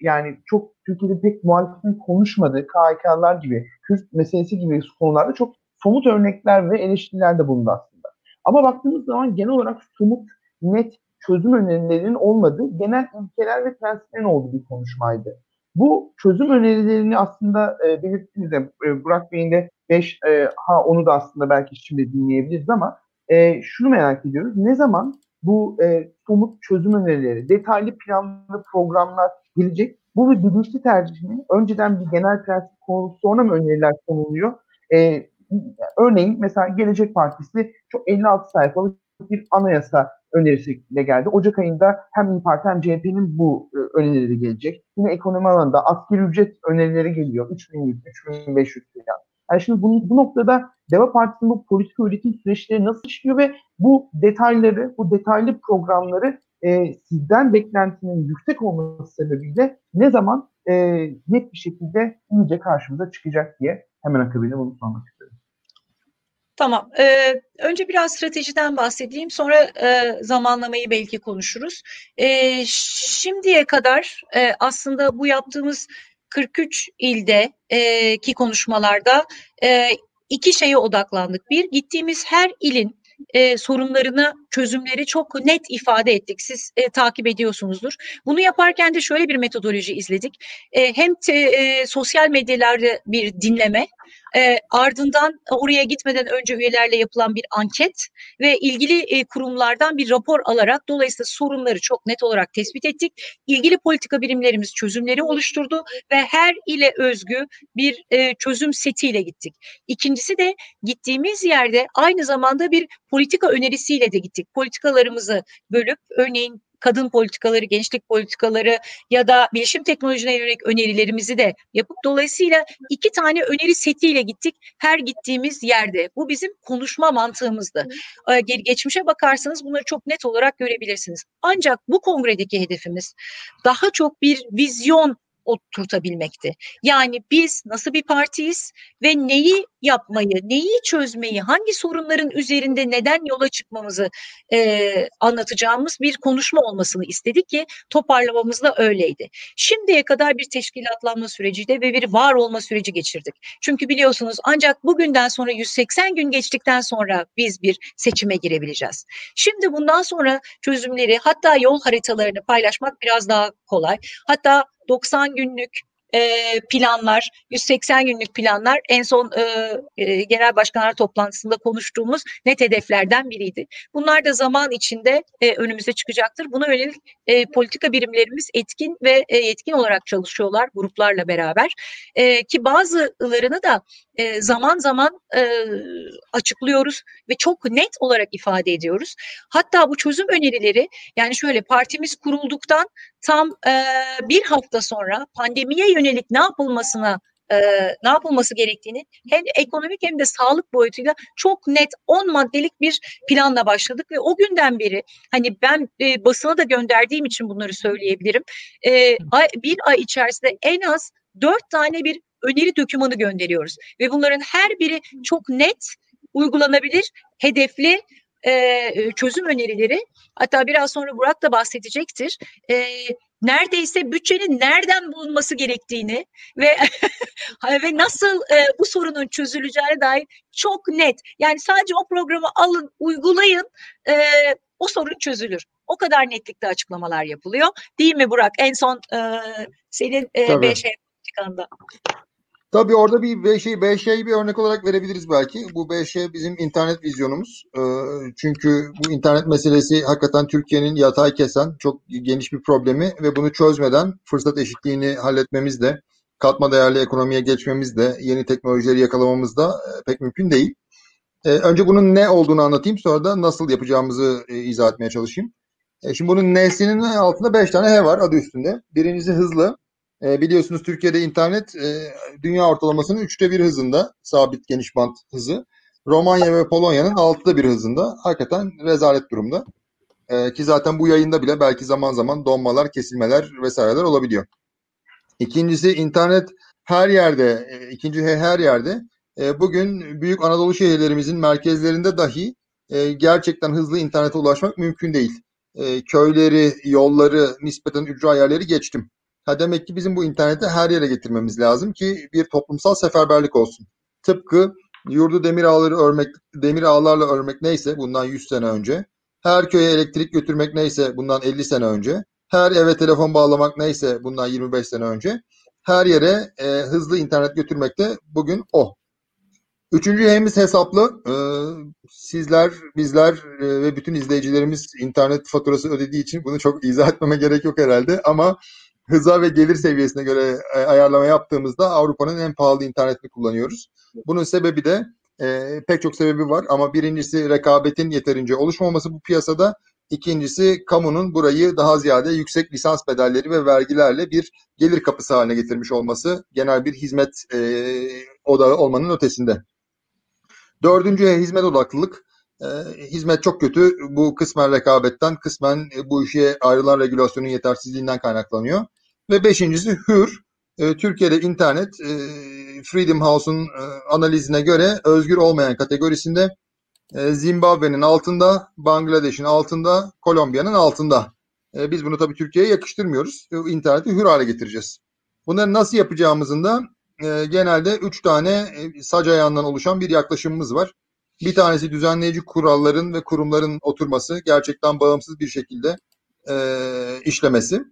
yani çok Türkiye'de pek muhalefetin konuşmadığı KHK'lar gibi, Kürt meselesi gibi konularda çok somut örnekler ve eleştiriler de bulundu aslında. Ama baktığımız zaman genel olarak somut, net çözüm önerilerinin olmadığı genel ilkeler ve prensiplerin olduğu bir konuşmaydı. Bu çözüm önerilerini aslında e, belirttiniz de e, Burak Bey'in de 5 e, ha onu da aslında belki şimdi dinleyebiliriz ama e, şunu merak ediyoruz. Ne zaman bu e, somut çözüm önerileri, detaylı planlı programlar gelecek. Bu bir bilinçli tercih mi? Önceden bir genel prensip konulup sonra mı öneriler konuluyor? E, örneğin mesela Gelecek Partisi çok 56 sayfalık bir anayasa önerisiyle geldi. Ocak ayında hem İYİ Parti hem CHP'nin bu e, önerileri gelecek. Yine ekonomi alanında asgari ücret önerileri geliyor. 3100, 3500 falan. Yani şimdi bu, bu noktada Deva Partisi'nin bu politik üretim süreçleri nasıl işliyor ve bu detayları, bu detaylı programları e, sizden beklentinin yüksek olması sebebiyle ne zaman e, net bir şekilde iyice karşımıza çıkacak diye hemen akabinde bunu sormak istiyorum. Tamam. Ee, önce biraz stratejiden bahsedeyim. Sonra e, zamanlamayı belki konuşuruz. E, şimdiye kadar e, aslında bu yaptığımız 43 ilde e, ki konuşmalarda e, iki şeye odaklandık. Bir, gittiğimiz her ilin e, sorunlarını, çözümleri çok net ifade ettik. Siz e, takip ediyorsunuzdur. Bunu yaparken de şöyle bir metodoloji izledik. E, hem te, e, sosyal medyalarda bir dinleme, e, ardından oraya gitmeden önce üyelerle yapılan bir anket ve ilgili e, kurumlardan bir rapor alarak dolayısıyla sorunları çok net olarak tespit ettik. İlgili politika birimlerimiz çözümleri oluşturdu ve her ile özgü bir e, çözüm setiyle gittik. İkincisi de gittiğimiz yerde aynı zamanda bir politika önerisiyle de gittik. Politikalarımızı bölüp örneğin kadın politikaları, gençlik politikaları ya da bilişim teknolojisine yönelik önerilerimizi de yapıp dolayısıyla iki tane öneri setiyle gittik her gittiğimiz yerde. Bu bizim konuşma mantığımızdı. Ee, geçmişe bakarsanız bunları çok net olarak görebilirsiniz. Ancak bu kongredeki hedefimiz daha çok bir vizyon oturtabilmekti. Yani biz nasıl bir partiyiz ve neyi yapmayı, neyi çözmeyi, hangi sorunların üzerinde neden yola çıkmamızı e, anlatacağımız bir konuşma olmasını istedik ki toparlamamız da öyleydi. Şimdiye kadar bir teşkilatlanma süreciyle ve bir var olma süreci geçirdik. Çünkü biliyorsunuz ancak bugünden sonra 180 gün geçtikten sonra biz bir seçime girebileceğiz. Şimdi bundan sonra çözümleri hatta yol haritalarını paylaşmak biraz daha kolay. Hatta 90 günlük e, planlar, 180 günlük planlar en son e, e, genel başkanlar toplantısında konuştuğumuz net hedeflerden biriydi. Bunlar da zaman içinde e, önümüze çıkacaktır. Buna yönelik e, politika birimlerimiz etkin ve e, yetkin olarak çalışıyorlar gruplarla beraber. E, ki bazılarını da e, zaman zaman e, açıklıyoruz ve çok net olarak ifade ediyoruz. Hatta bu çözüm önerileri yani şöyle partimiz kurulduktan tam e, bir hafta sonra pandemiye yönelik ne yapılmasına e, ne yapılması gerektiğini hem ekonomik hem de sağlık boyutuyla çok net 10 maddelik bir planla başladık ve o günden beri hani ben e, basına da gönderdiğim için bunları söyleyebilirim. E, bir ay içerisinde en az dört tane bir öneri dokümanı gönderiyoruz ve bunların her biri çok net uygulanabilir, hedefli e, çözüm önerileri hatta biraz sonra Burak da bahsedecektir. E, neredeyse bütçenin nereden bulunması gerektiğini ve ve nasıl e, bu sorunun çözüleceğine dair çok net. Yani sadece o programı alın, uygulayın, e, o sorun çözülür. O kadar netlikte açıklamalar yapılıyor. Değil mi Burak? En son e, senin e, beş politikanda. Tabii orada bir beş şey, şey bir örnek olarak verebiliriz belki. Bu şey bizim internet vizyonumuz. Ee, çünkü bu internet meselesi hakikaten Türkiye'nin yatay kesen çok geniş bir problemi ve bunu çözmeden fırsat eşitliğini halletmemiz de, katma değerli ekonomiye geçmemiz de, yeni teknolojileri yakalamamız da e, pek mümkün değil. Ee, önce bunun ne olduğunu anlatayım sonra da nasıl yapacağımızı e, izah etmeye çalışayım. E, şimdi bunun N'sinin altında beş tane H var adı üstünde. Birincisi hızlı, e, biliyorsunuz Türkiye'de internet e, dünya ortalamasının üçte bir hızında sabit geniş bant hızı. Romanya ve Polonya'nın altıda bir hızında. Hakikaten rezalet durumda. E, ki zaten bu yayında bile belki zaman zaman donmalar, kesilmeler vesaireler olabiliyor. İkincisi internet her yerde, e, ikinci her yerde. E, bugün büyük Anadolu şehirlerimizin merkezlerinde dahi e, gerçekten hızlı internete ulaşmak mümkün değil. E, köyleri, yolları, nispeten ücra yerleri geçtim. Ha demek ki bizim bu interneti her yere getirmemiz lazım ki bir toplumsal seferberlik olsun. Tıpkı yurdu demir ağları örmek, demir ağlarla örmek neyse bundan 100 sene önce, her köye elektrik götürmek neyse bundan 50 sene önce, her eve telefon bağlamak neyse bundan 25 sene önce, her yere e, hızlı internet götürmek de bugün o. Üçüncü hemiz hesaplı. Ee, sizler, bizler e, ve bütün izleyicilerimiz internet faturası ödediği için bunu çok izah etmeme gerek yok herhalde. Ama hıza ve gelir seviyesine göre e, ayarlama yaptığımızda Avrupa'nın en pahalı internetini kullanıyoruz. Bunun sebebi de e, pek çok sebebi var ama birincisi rekabetin yeterince oluşmaması bu piyasada. İkincisi kamunun burayı daha ziyade yüksek lisans bedelleri ve vergilerle bir gelir kapısı haline getirmiş olması genel bir hizmet e, odağı olmanın ötesinde. Dördüncü hizmet odaklılık. E, hizmet çok kötü. Bu kısmen rekabetten, kısmen e, bu işe ayrılan regülasyonun yetersizliğinden kaynaklanıyor. Ve beşincisi hür. E, Türkiye'de internet e, Freedom House'un e, analizine göre özgür olmayan kategorisinde Zimbabwe'nin altında, Bangladeş'in altında, Kolombiya'nın altında. Biz bunu tabii Türkiye'ye yakıştırmıyoruz. İnterneti hür hale getireceğiz. Bunları nasıl yapacağımızın da genelde üç tane sac ayağından oluşan bir yaklaşımımız var. Bir tanesi düzenleyici kuralların ve kurumların oturması, gerçekten bağımsız bir şekilde e, işlemesi.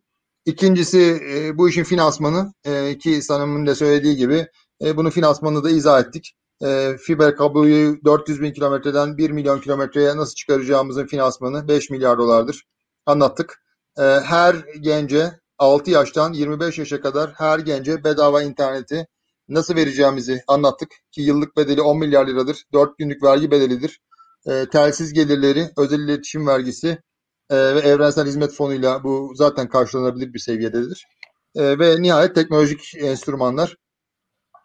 İkincisi e, bu işin finansmanı e, ki Sanım'ın da söylediği gibi e, bunu finansmanını da izah ettik. E, fiber kabloyu 400 bin kilometreden 1 milyon kilometreye nasıl çıkaracağımızın finansmanı 5 milyar dolardır anlattık. E, her gence 6 yaştan 25 yaşa kadar her gence bedava interneti nasıl vereceğimizi anlattık ki yıllık bedeli 10 milyar liradır. 4 günlük vergi bedelidir. E, telsiz gelirleri, özel iletişim vergisi, e, ve evrensel hizmet fonuyla bu zaten karşılanabilir bir seviyededir. E, ve nihayet teknolojik enstrümanlar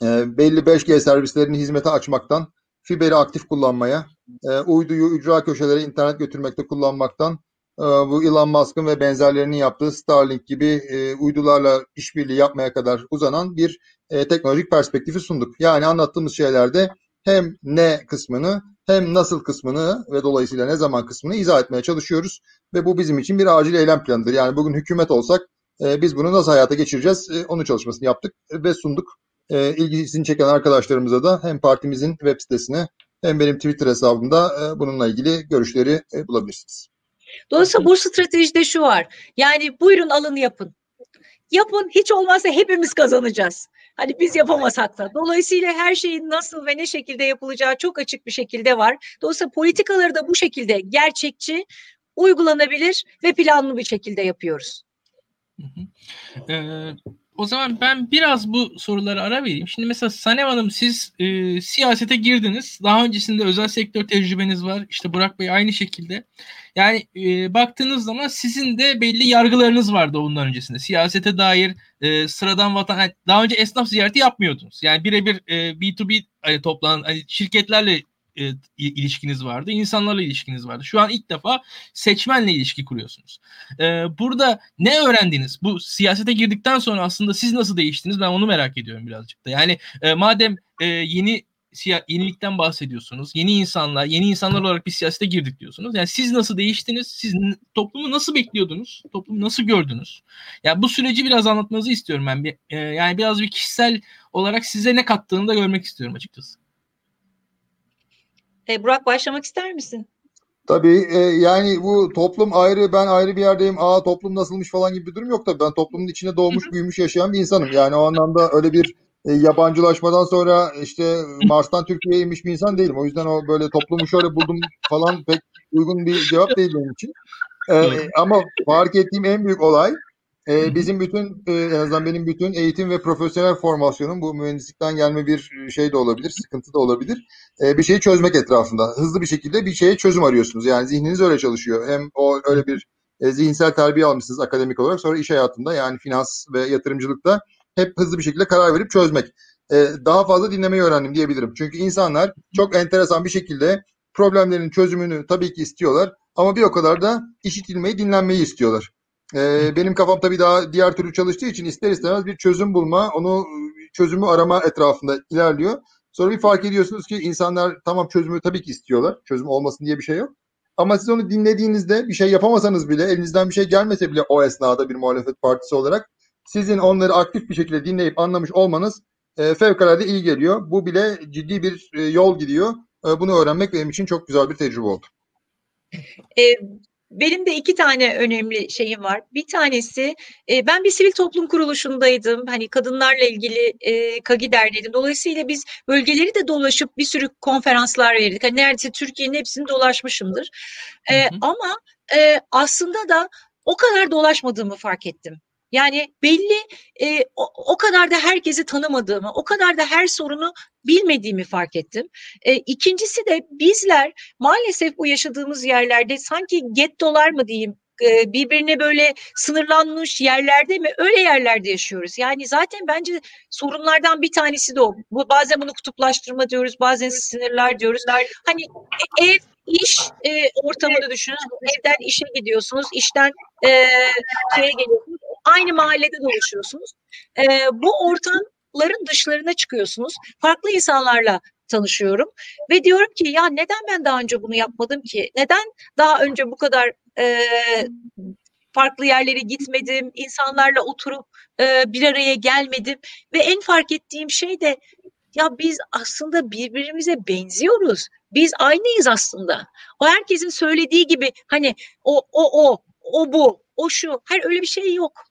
e, belli 5G servislerini hizmete açmaktan, fiberi aktif kullanmaya, e, uyduyu ücra köşelere internet götürmekte kullanmaktan, e, bu Elon Musk'ın ve benzerlerinin yaptığı Starlink gibi e, uydularla işbirliği yapmaya kadar uzanan bir e, teknolojik perspektifi sunduk. Yani anlattığımız şeylerde hem ne kısmını hem nasıl kısmını ve dolayısıyla ne zaman kısmını izah etmeye çalışıyoruz ve bu bizim için bir acil eylem planıdır. Yani bugün hükümet olsak e, biz bunu nasıl hayata geçireceğiz e, onun çalışmasını yaptık ve sunduk. E, ilgisini çeken arkadaşlarımıza da hem partimizin web sitesine hem benim Twitter hesabımda e, bununla ilgili görüşleri e, bulabilirsiniz. Dolayısıyla bu stratejide şu var. Yani buyurun alın yapın. Yapın hiç olmazsa hepimiz kazanacağız. Hani biz yapamasak da. Dolayısıyla her şeyin nasıl ve ne şekilde yapılacağı çok açık bir şekilde var. Dolayısıyla politikaları da bu şekilde gerçekçi, uygulanabilir ve planlı bir şekilde yapıyoruz. Hı hı. Ee, o zaman ben biraz bu soruları ara vereyim. Şimdi mesela Sanem Hanım siz e, siyasete girdiniz. Daha öncesinde özel sektör tecrübeniz var. İşte Burak Bey aynı şekilde. Yani e, baktığınız zaman sizin de belli yargılarınız vardı ondan öncesinde. Siyasete dair e, sıradan vatan... Daha önce esnaf ziyareti yapmıyordunuz. Yani birebir e, B2B hani, toplanan hani, şirketlerle e, ilişkiniz vardı. insanlarla ilişkiniz vardı. Şu an ilk defa seçmenle ilişki kuruyorsunuz. E, burada ne öğrendiniz? Bu siyasete girdikten sonra aslında siz nasıl değiştiniz? Ben onu merak ediyorum birazcık da. Yani e, madem e, yeni siya- yenilikten bahsediyorsunuz. Yeni insanlar, yeni insanlar olarak bir siyasete girdik diyorsunuz. Yani siz nasıl değiştiniz? Siz toplumu nasıl bekliyordunuz? Toplumu nasıl gördünüz? Yani bu süreci biraz anlatmanızı istiyorum ben. Bir, e, yani biraz bir kişisel olarak size ne kattığını da görmek istiyorum açıkçası. E, Burak başlamak ister misin? Tabii e, yani bu toplum ayrı ben ayrı bir yerdeyim. Aa toplum nasılmış falan gibi bir durum yok tabii. Ben toplumun içine doğmuş büyümüş yaşayan bir insanım. Yani o anlamda öyle bir e, yabancılaşmadan sonra işte Mars'tan Türkiye'ye inmiş bir insan değilim. O yüzden o böyle toplumu şöyle buldum falan pek uygun bir cevap değil benim için. E, ama fark ettiğim en büyük olay e, bizim bütün e, en azından benim bütün eğitim ve profesyonel formasyonum bu mühendislikten gelme bir şey de olabilir, sıkıntı da olabilir. E, bir şeyi çözmek etrafında. Hızlı bir şekilde bir şeye çözüm arıyorsunuz. Yani zihniniz öyle çalışıyor. Hem o öyle bir e, zihinsel terbiye almışsınız akademik olarak. Sonra iş hayatında yani finans ve yatırımcılıkta hep hızlı bir şekilde karar verip çözmek. E, daha fazla dinlemeyi öğrendim diyebilirim. Çünkü insanlar çok enteresan bir şekilde problemlerin çözümünü tabii ki istiyorlar. Ama bir o kadar da işitilmeyi, dinlenmeyi istiyorlar. E, benim kafam tabii daha diğer türlü çalıştığı için ister istemez bir çözüm bulma, onu çözümü arama etrafında ilerliyor. Sonra bir fark ediyorsunuz ki insanlar tamam çözümü tabii ki istiyorlar. Çözüm olmasın diye bir şey yok. Ama siz onu dinlediğinizde bir şey yapamasanız bile, elinizden bir şey gelmese bile o esnada bir muhalefet partisi olarak sizin onları aktif bir şekilde dinleyip anlamış olmanız e, fevkalade iyi geliyor. Bu bile ciddi bir e, yol gidiyor. E, bunu öğrenmek benim için çok güzel bir tecrübe oldu. E, benim de iki tane önemli şeyim var. Bir tanesi e, ben bir sivil toplum kuruluşundaydım. Hani kadınlarla ilgili e, KAGİDER'deydim. Dolayısıyla biz bölgeleri de dolaşıp bir sürü konferanslar verdik. Hani neredeyse Türkiye'nin hepsini dolaşmışımdır. E, hı hı. Ama e, aslında da o kadar dolaşmadığımı fark ettim. Yani belli e, o, o kadar da herkesi tanımadığımı, o kadar da her sorunu bilmediğimi fark ettim. E, ikincisi de bizler maalesef bu yaşadığımız yerlerde sanki gettolar mı diyeyim e, birbirine böyle sınırlanmış yerlerde mi öyle yerlerde yaşıyoruz. Yani zaten bence sorunlardan bir tanesi de o. Bu, bazen bunu kutuplaştırma diyoruz, bazen sınırlar diyoruz. Hani ev, iş e, ortamını düşünün. Evden işe gidiyorsunuz, işten e, şeye geliyorsunuz aynı mahallede dolaşıyorsunuz. E, bu ortamların dışlarına çıkıyorsunuz. Farklı insanlarla tanışıyorum ve diyorum ki ya neden ben daha önce bunu yapmadım ki? Neden daha önce bu kadar e, farklı yerlere gitmedim, insanlarla oturup e, bir araya gelmedim ve en fark ettiğim şey de ya biz aslında birbirimize benziyoruz. Biz aynıyız aslında. O herkesin söylediği gibi hani o o o o bu, o şu. Her öyle bir şey yok.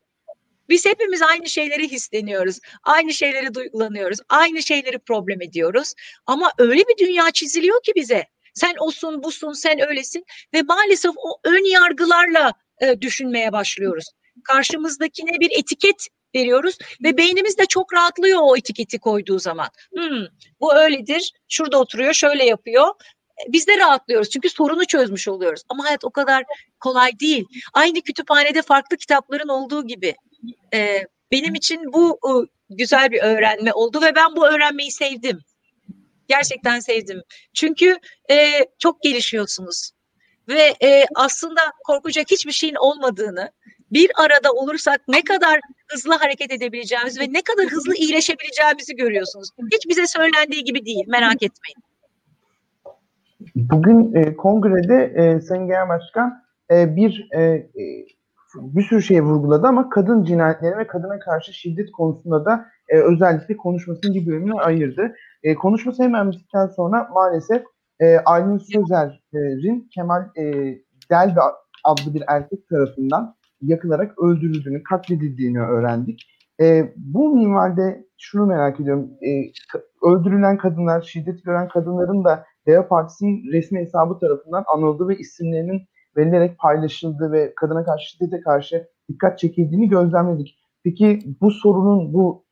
Biz hepimiz aynı şeyleri hisleniyoruz. Aynı şeyleri duygulanıyoruz. Aynı şeyleri problem ediyoruz. Ama öyle bir dünya çiziliyor ki bize. Sen olsun, busun, sen öylesin ve maalesef o ön yargılarla e, düşünmeye başlıyoruz. Karşımızdakine bir etiket veriyoruz ve beynimiz de çok rahatlıyor o etiketi koyduğu zaman. Hmm, bu öyledir, şurada oturuyor, şöyle yapıyor. biz de rahatlıyoruz çünkü sorunu çözmüş oluyoruz. Ama hayat o kadar kolay değil. Aynı kütüphanede farklı kitapların olduğu gibi. E, benim için bu e, güzel bir öğrenme oldu ve ben bu öğrenmeyi sevdim. Gerçekten sevdim. Çünkü e, çok gelişiyorsunuz ve e, aslında korkacak hiçbir şeyin olmadığını, bir arada olursak ne kadar hızlı hareket edebileceğimiz ve ne kadar hızlı iyileşebileceğimizi görüyorsunuz. Hiç bize söylendiği gibi değil, merak etmeyin. Bugün e, kongrede e, Sayın Genel Başkan e, bir e, bir sürü şey vurguladı ama kadın cinayetleri ve kadına karşı şiddet konusunda da e, özellikle konuşmasının bir bölümünü ayırdı. E, konuşması hemen bittikten sonra maalesef e, Aylin Sözer'in Kemal e, Delbi adlı bir erkek tarafından yakılarak öldürüldüğünü, katledildiğini öğrendik. E, bu minvalde şunu merak ediyorum. E, öldürülen kadınlar, şiddet gören kadınların da Deva Partisi'nin resmi hesabı tarafından anıldığı ve isimlerinin verilerek paylaşıldığı ve kadına karşı şiddete karşı dikkat çekildiğini gözlemledik. Peki bu sorunun bu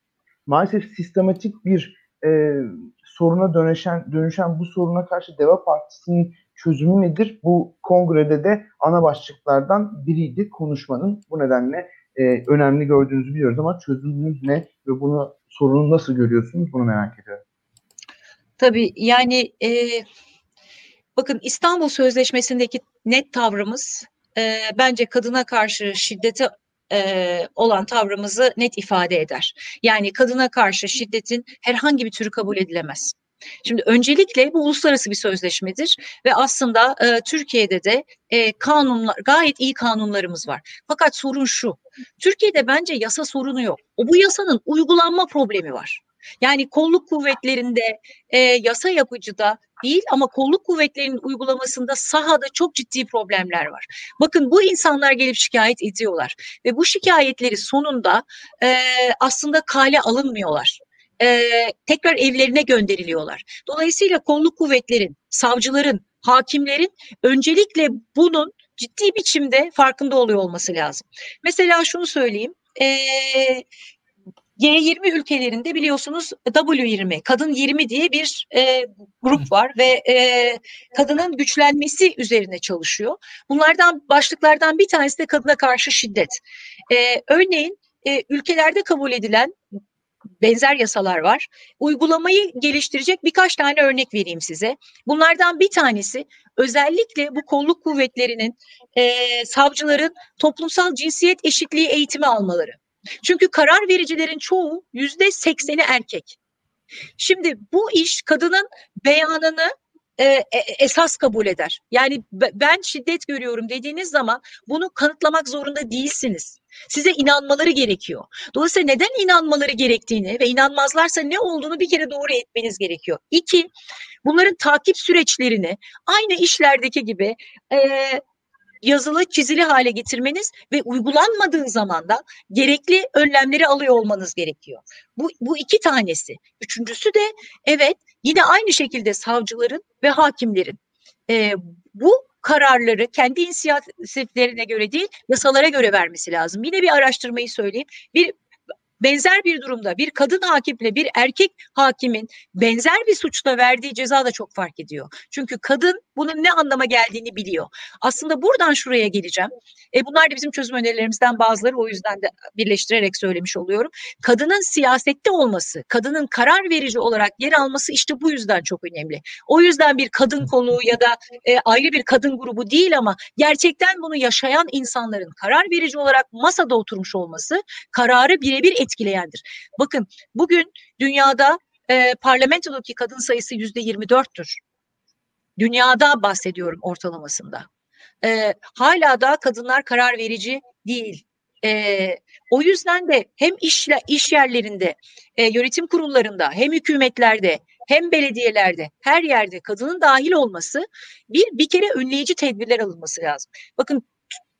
maalesef sistematik bir e, soruna dönüşen dönüşen bu soruna karşı Deva Partisi'nin çözümü nedir? Bu kongrede de ana başlıklardan biriydi konuşmanın. Bu nedenle e, önemli gördüğünüzü biliyoruz ama çözümünüz ne ve bunu sorunu nasıl görüyorsunuz? Bunu merak ediyorum. Tabii yani e, bakın İstanbul Sözleşmesi'ndeki net tavrımız e, bence kadına karşı şiddete e, olan tavrımızı net ifade eder. Yani kadına karşı şiddetin herhangi bir türü kabul edilemez. Şimdi öncelikle bu uluslararası bir sözleşmedir ve aslında e, Türkiye'de de e, kanunlar gayet iyi kanunlarımız var. Fakat sorun şu. Türkiye'de bence yasa sorunu yok. O bu yasanın uygulanma problemi var. Yani kolluk kuvvetlerinde e, yasa yapıcıda değil ama kolluk kuvvetlerinin uygulamasında sahada çok ciddi problemler var. Bakın bu insanlar gelip şikayet ediyorlar ve bu şikayetleri sonunda e, aslında kale alınmıyorlar e, tekrar evlerine gönderiliyorlar. Dolayısıyla kolluk kuvvetlerin, savcıların, hakimlerin öncelikle bunun ciddi biçimde farkında oluyor olması lazım. Mesela şunu söyleyeyim. E, G20 ülkelerinde biliyorsunuz W20, Kadın 20 diye bir e, grup var ve e, kadının güçlenmesi üzerine çalışıyor. Bunlardan başlıklardan bir tanesi de kadına karşı şiddet. E, örneğin e, ülkelerde kabul edilen benzer yasalar var. Uygulamayı geliştirecek birkaç tane örnek vereyim size. Bunlardan bir tanesi özellikle bu kolluk kuvvetlerinin, e, savcıların toplumsal cinsiyet eşitliği eğitimi almaları. Çünkü karar vericilerin çoğu yüzde sekseni erkek. Şimdi bu iş kadının beyanını e, e, esas kabul eder. Yani ben şiddet görüyorum dediğiniz zaman bunu kanıtlamak zorunda değilsiniz. Size inanmaları gerekiyor. Dolayısıyla neden inanmaları gerektiğini ve inanmazlarsa ne olduğunu bir kere doğru etmeniz gerekiyor. İki, bunların takip süreçlerini aynı işlerdeki gibi e, yazılı çizili hale getirmeniz ve uygulanmadığı zaman da gerekli önlemleri alıyor olmanız gerekiyor. Bu, bu iki tanesi. Üçüncüsü de evet yine aynı şekilde savcıların ve hakimlerin e, bu kararları kendi inisiyatiflerine göre değil yasalara göre vermesi lazım. Yine bir araştırmayı söyleyeyim. Bir benzer bir durumda bir kadın hakimle bir erkek hakimin benzer bir suçta verdiği ceza da çok fark ediyor. Çünkü kadın bunun ne anlama geldiğini biliyor. Aslında buradan şuraya geleceğim. E bunlar da bizim çözüm önerilerimizden bazıları o yüzden de birleştirerek söylemiş oluyorum. Kadının siyasette olması, kadının karar verici olarak yer alması işte bu yüzden çok önemli. O yüzden bir kadın kolu ya da e, ayrı bir kadın grubu değil ama gerçekten bunu yaşayan insanların karar verici olarak masada oturmuş olması kararı birebir etkileyendir. Bakın bugün dünyada e, parlamentodaki kadın sayısı yüzde 24'tür. Dünyada bahsediyorum ortalamasında. E, hala da kadınlar karar verici değil. E, o yüzden de hem işle, iş yerlerinde, e, yönetim kurullarında, hem hükümetlerde, hem belediyelerde, her yerde kadının dahil olması bir bir kere önleyici tedbirler alınması lazım. Bakın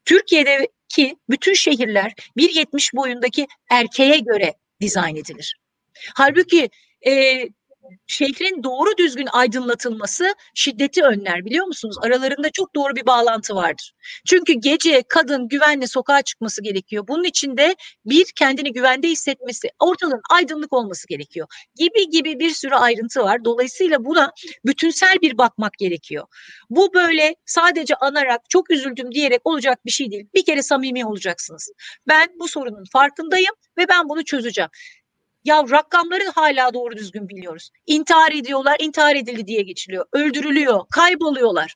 Türkiye'deki bütün şehirler 1.70 boyundaki erkeğe göre dizayn edilir. Halbuki e, şehrin doğru düzgün aydınlatılması şiddeti önler biliyor musunuz? Aralarında çok doğru bir bağlantı vardır. Çünkü gece kadın güvenli sokağa çıkması gerekiyor. Bunun için de bir kendini güvende hissetmesi, ortalığın aydınlık olması gerekiyor. Gibi gibi bir sürü ayrıntı var. Dolayısıyla buna bütünsel bir bakmak gerekiyor. Bu böyle sadece anarak çok üzüldüm diyerek olacak bir şey değil. Bir kere samimi olacaksınız. Ben bu sorunun farkındayım ve ben bunu çözeceğim. Ya rakamları hala doğru düzgün biliyoruz. İntihar ediyorlar, intihar edildi diye geçiliyor. Öldürülüyor, kayboluyorlar.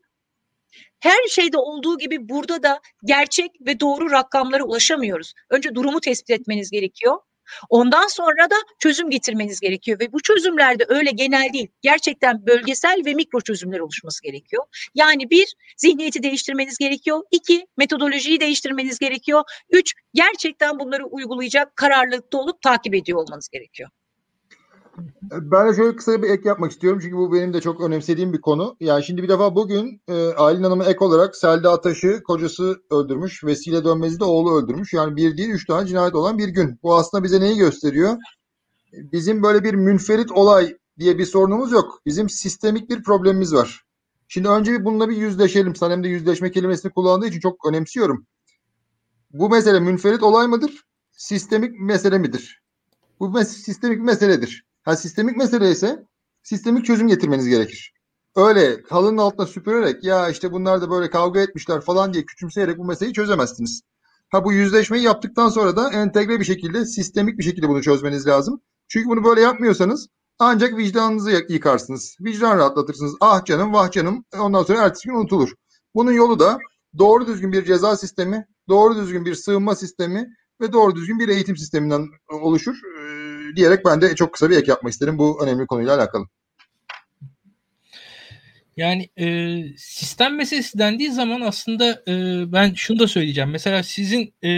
Her şeyde olduğu gibi burada da gerçek ve doğru rakamlara ulaşamıyoruz. Önce durumu tespit etmeniz gerekiyor. Ondan sonra da çözüm getirmeniz gerekiyor ve bu çözümlerde öyle genel değil. Gerçekten bölgesel ve mikro çözümler oluşması gerekiyor. Yani bir, zihniyeti değiştirmeniz gerekiyor. İki, metodolojiyi değiştirmeniz gerekiyor. Üç, gerçekten bunları uygulayacak kararlılıkta olup takip ediyor olmanız gerekiyor. Ben de şöyle kısa bir ek yapmak istiyorum çünkü bu benim de çok önemsediğim bir konu. Yani şimdi bir defa bugün e, Aylin Hanım'a ek olarak Selda Ataş'ı kocası öldürmüş, Vesile Dönmez'i de oğlu öldürmüş. Yani bir değil üç tane cinayet olan bir gün. Bu aslında bize neyi gösteriyor? Bizim böyle bir münferit olay diye bir sorunumuz yok. Bizim sistemik bir problemimiz var. Şimdi önce bir bununla bir yüzleşelim. Sanem de yüzleşme kelimesini kullandığı için çok önemsiyorum. Bu mesele münferit olay mıdır? Sistemik mesele midir? Bu mes- sistemik meseledir. Ha sistemik mesele ise sistemik çözüm getirmeniz gerekir. Öyle halının altına süpürerek ya işte bunlar da böyle kavga etmişler falan diye küçümseyerek bu meseleyi çözemezsiniz. Ha bu yüzleşmeyi yaptıktan sonra da entegre bir şekilde, sistemik bir şekilde bunu çözmeniz lazım. Çünkü bunu böyle yapmıyorsanız ancak vicdanınızı yıkarsınız. Vicdan rahatlatırsınız. Ah canım vah canım ondan sonra ertesi gün unutulur. Bunun yolu da doğru düzgün bir ceza sistemi, doğru düzgün bir sığınma sistemi ve doğru düzgün bir eğitim sisteminden oluşur diyerek ben de çok kısa bir ek yapmak isterim bu önemli konuyla alakalı. Yani e, sistem meselesi dendiği zaman aslında e, ben şunu da söyleyeceğim. Mesela sizin e,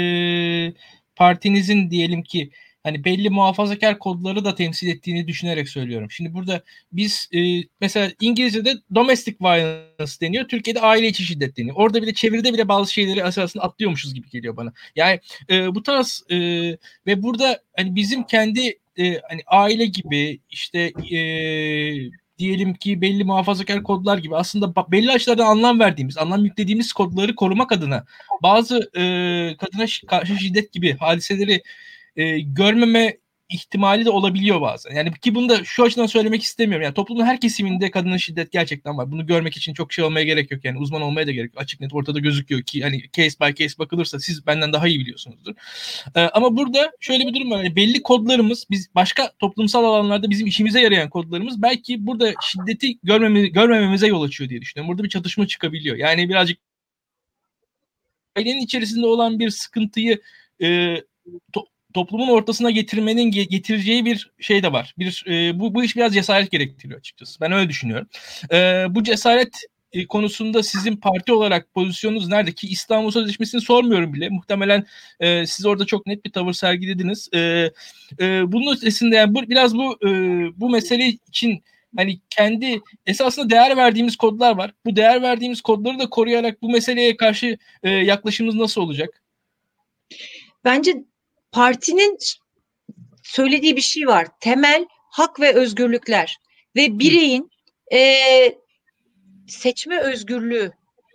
partinizin diyelim ki hani belli muhafazakar kodları da temsil ettiğini düşünerek söylüyorum. Şimdi burada biz e, mesela İngilizce'de domestic violence deniyor. Türkiye'de aile içi şiddet deniyor. Orada bile çeviride bile bazı şeyleri esasında atlıyormuşuz gibi geliyor bana. Yani e, bu tarz e, ve burada hani bizim kendi e, hani aile gibi işte e, diyelim ki belli muhafazakar kodlar gibi aslında belli açılardan anlam verdiğimiz, anlam yüklediğimiz kodları korumak adına bazı e, kadına karşı şiddet gibi hadiseleri e, görmeme ihtimali de olabiliyor bazen. Yani ki bunu da şu açıdan söylemek istemiyorum. Yani toplumun her kesiminde kadına şiddet gerçekten var. Bunu görmek için çok şey olmaya gerek yok. Yani uzman olmaya da gerek yok. Açık net ortada gözüküyor ki hani case by case bakılırsa siz benden daha iyi biliyorsunuzdur. Ee, ama burada şöyle bir durum var. Yani belli kodlarımız biz başka toplumsal alanlarda bizim işimize yarayan kodlarımız belki burada şiddeti görmeme, görmememize yol açıyor diye düşünüyorum. Burada bir çatışma çıkabiliyor. Yani birazcık ailenin içerisinde olan bir sıkıntıyı e, to, toplumun ortasına getirmenin getireceği bir şey de var. Bir e, bu bu iş biraz cesaret gerektiriyor açıkçası. Ben öyle düşünüyorum. E, bu cesaret e, konusunda sizin parti olarak pozisyonunuz nerede ki İstanbul Sözleşmesi'ni sormuyorum bile. Muhtemelen e, siz orada çok net bir tavır sergilediniz. E, e, bunun ötesinde yani bu, biraz bu e, bu mesele için hani kendi esasında değer verdiğimiz kodlar var. Bu değer verdiğimiz kodları da koruyarak bu meseleye karşı e, yaklaşımımız nasıl olacak? Bence partinin söylediği bir şey var. Temel hak ve özgürlükler ve bireyin e, seçme özgürlüğü.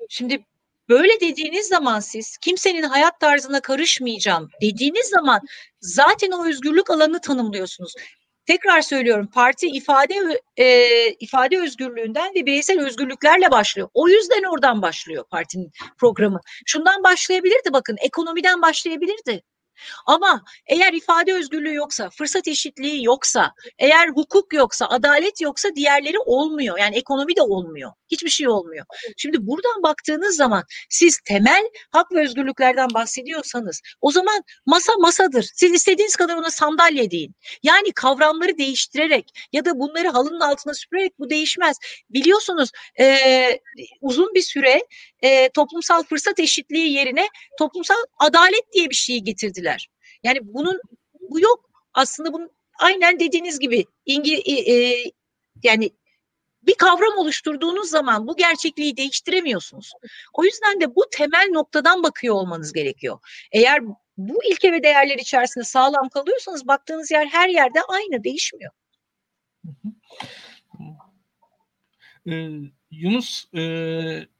Şimdi böyle dediğiniz zaman siz kimsenin hayat tarzına karışmayacağım dediğiniz zaman zaten o özgürlük alanını tanımlıyorsunuz. Tekrar söylüyorum parti ifade e, ifade özgürlüğünden ve bireysel özgürlüklerle başlıyor. O yüzden oradan başlıyor partinin programı. Şundan başlayabilirdi bakın ekonomiden başlayabilirdi. Ama eğer ifade özgürlüğü yoksa, fırsat eşitliği yoksa, eğer hukuk yoksa, adalet yoksa diğerleri olmuyor. Yani ekonomi de olmuyor. Hiçbir şey olmuyor. Şimdi buradan baktığınız zaman siz temel hak ve özgürlüklerden bahsediyorsanız o zaman masa masadır. Siz istediğiniz kadar ona sandalye deyin. Yani kavramları değiştirerek ya da bunları halının altına süpürerek bu değişmez. Biliyorsunuz e, uzun bir süre e, toplumsal fırsat eşitliği yerine toplumsal adalet diye bir şeyi getirdiler. Yani bunun bu yok. Aslında bunun aynen dediğiniz gibi İngiliz e, e, yani bir kavram oluşturduğunuz zaman bu gerçekliği değiştiremiyorsunuz. O yüzden de bu temel noktadan bakıyor olmanız gerekiyor. Eğer bu ilke ve değerler içerisinde sağlam kalıyorsanız baktığınız yer her yerde aynı değişmiyor. Ee, Yunus e,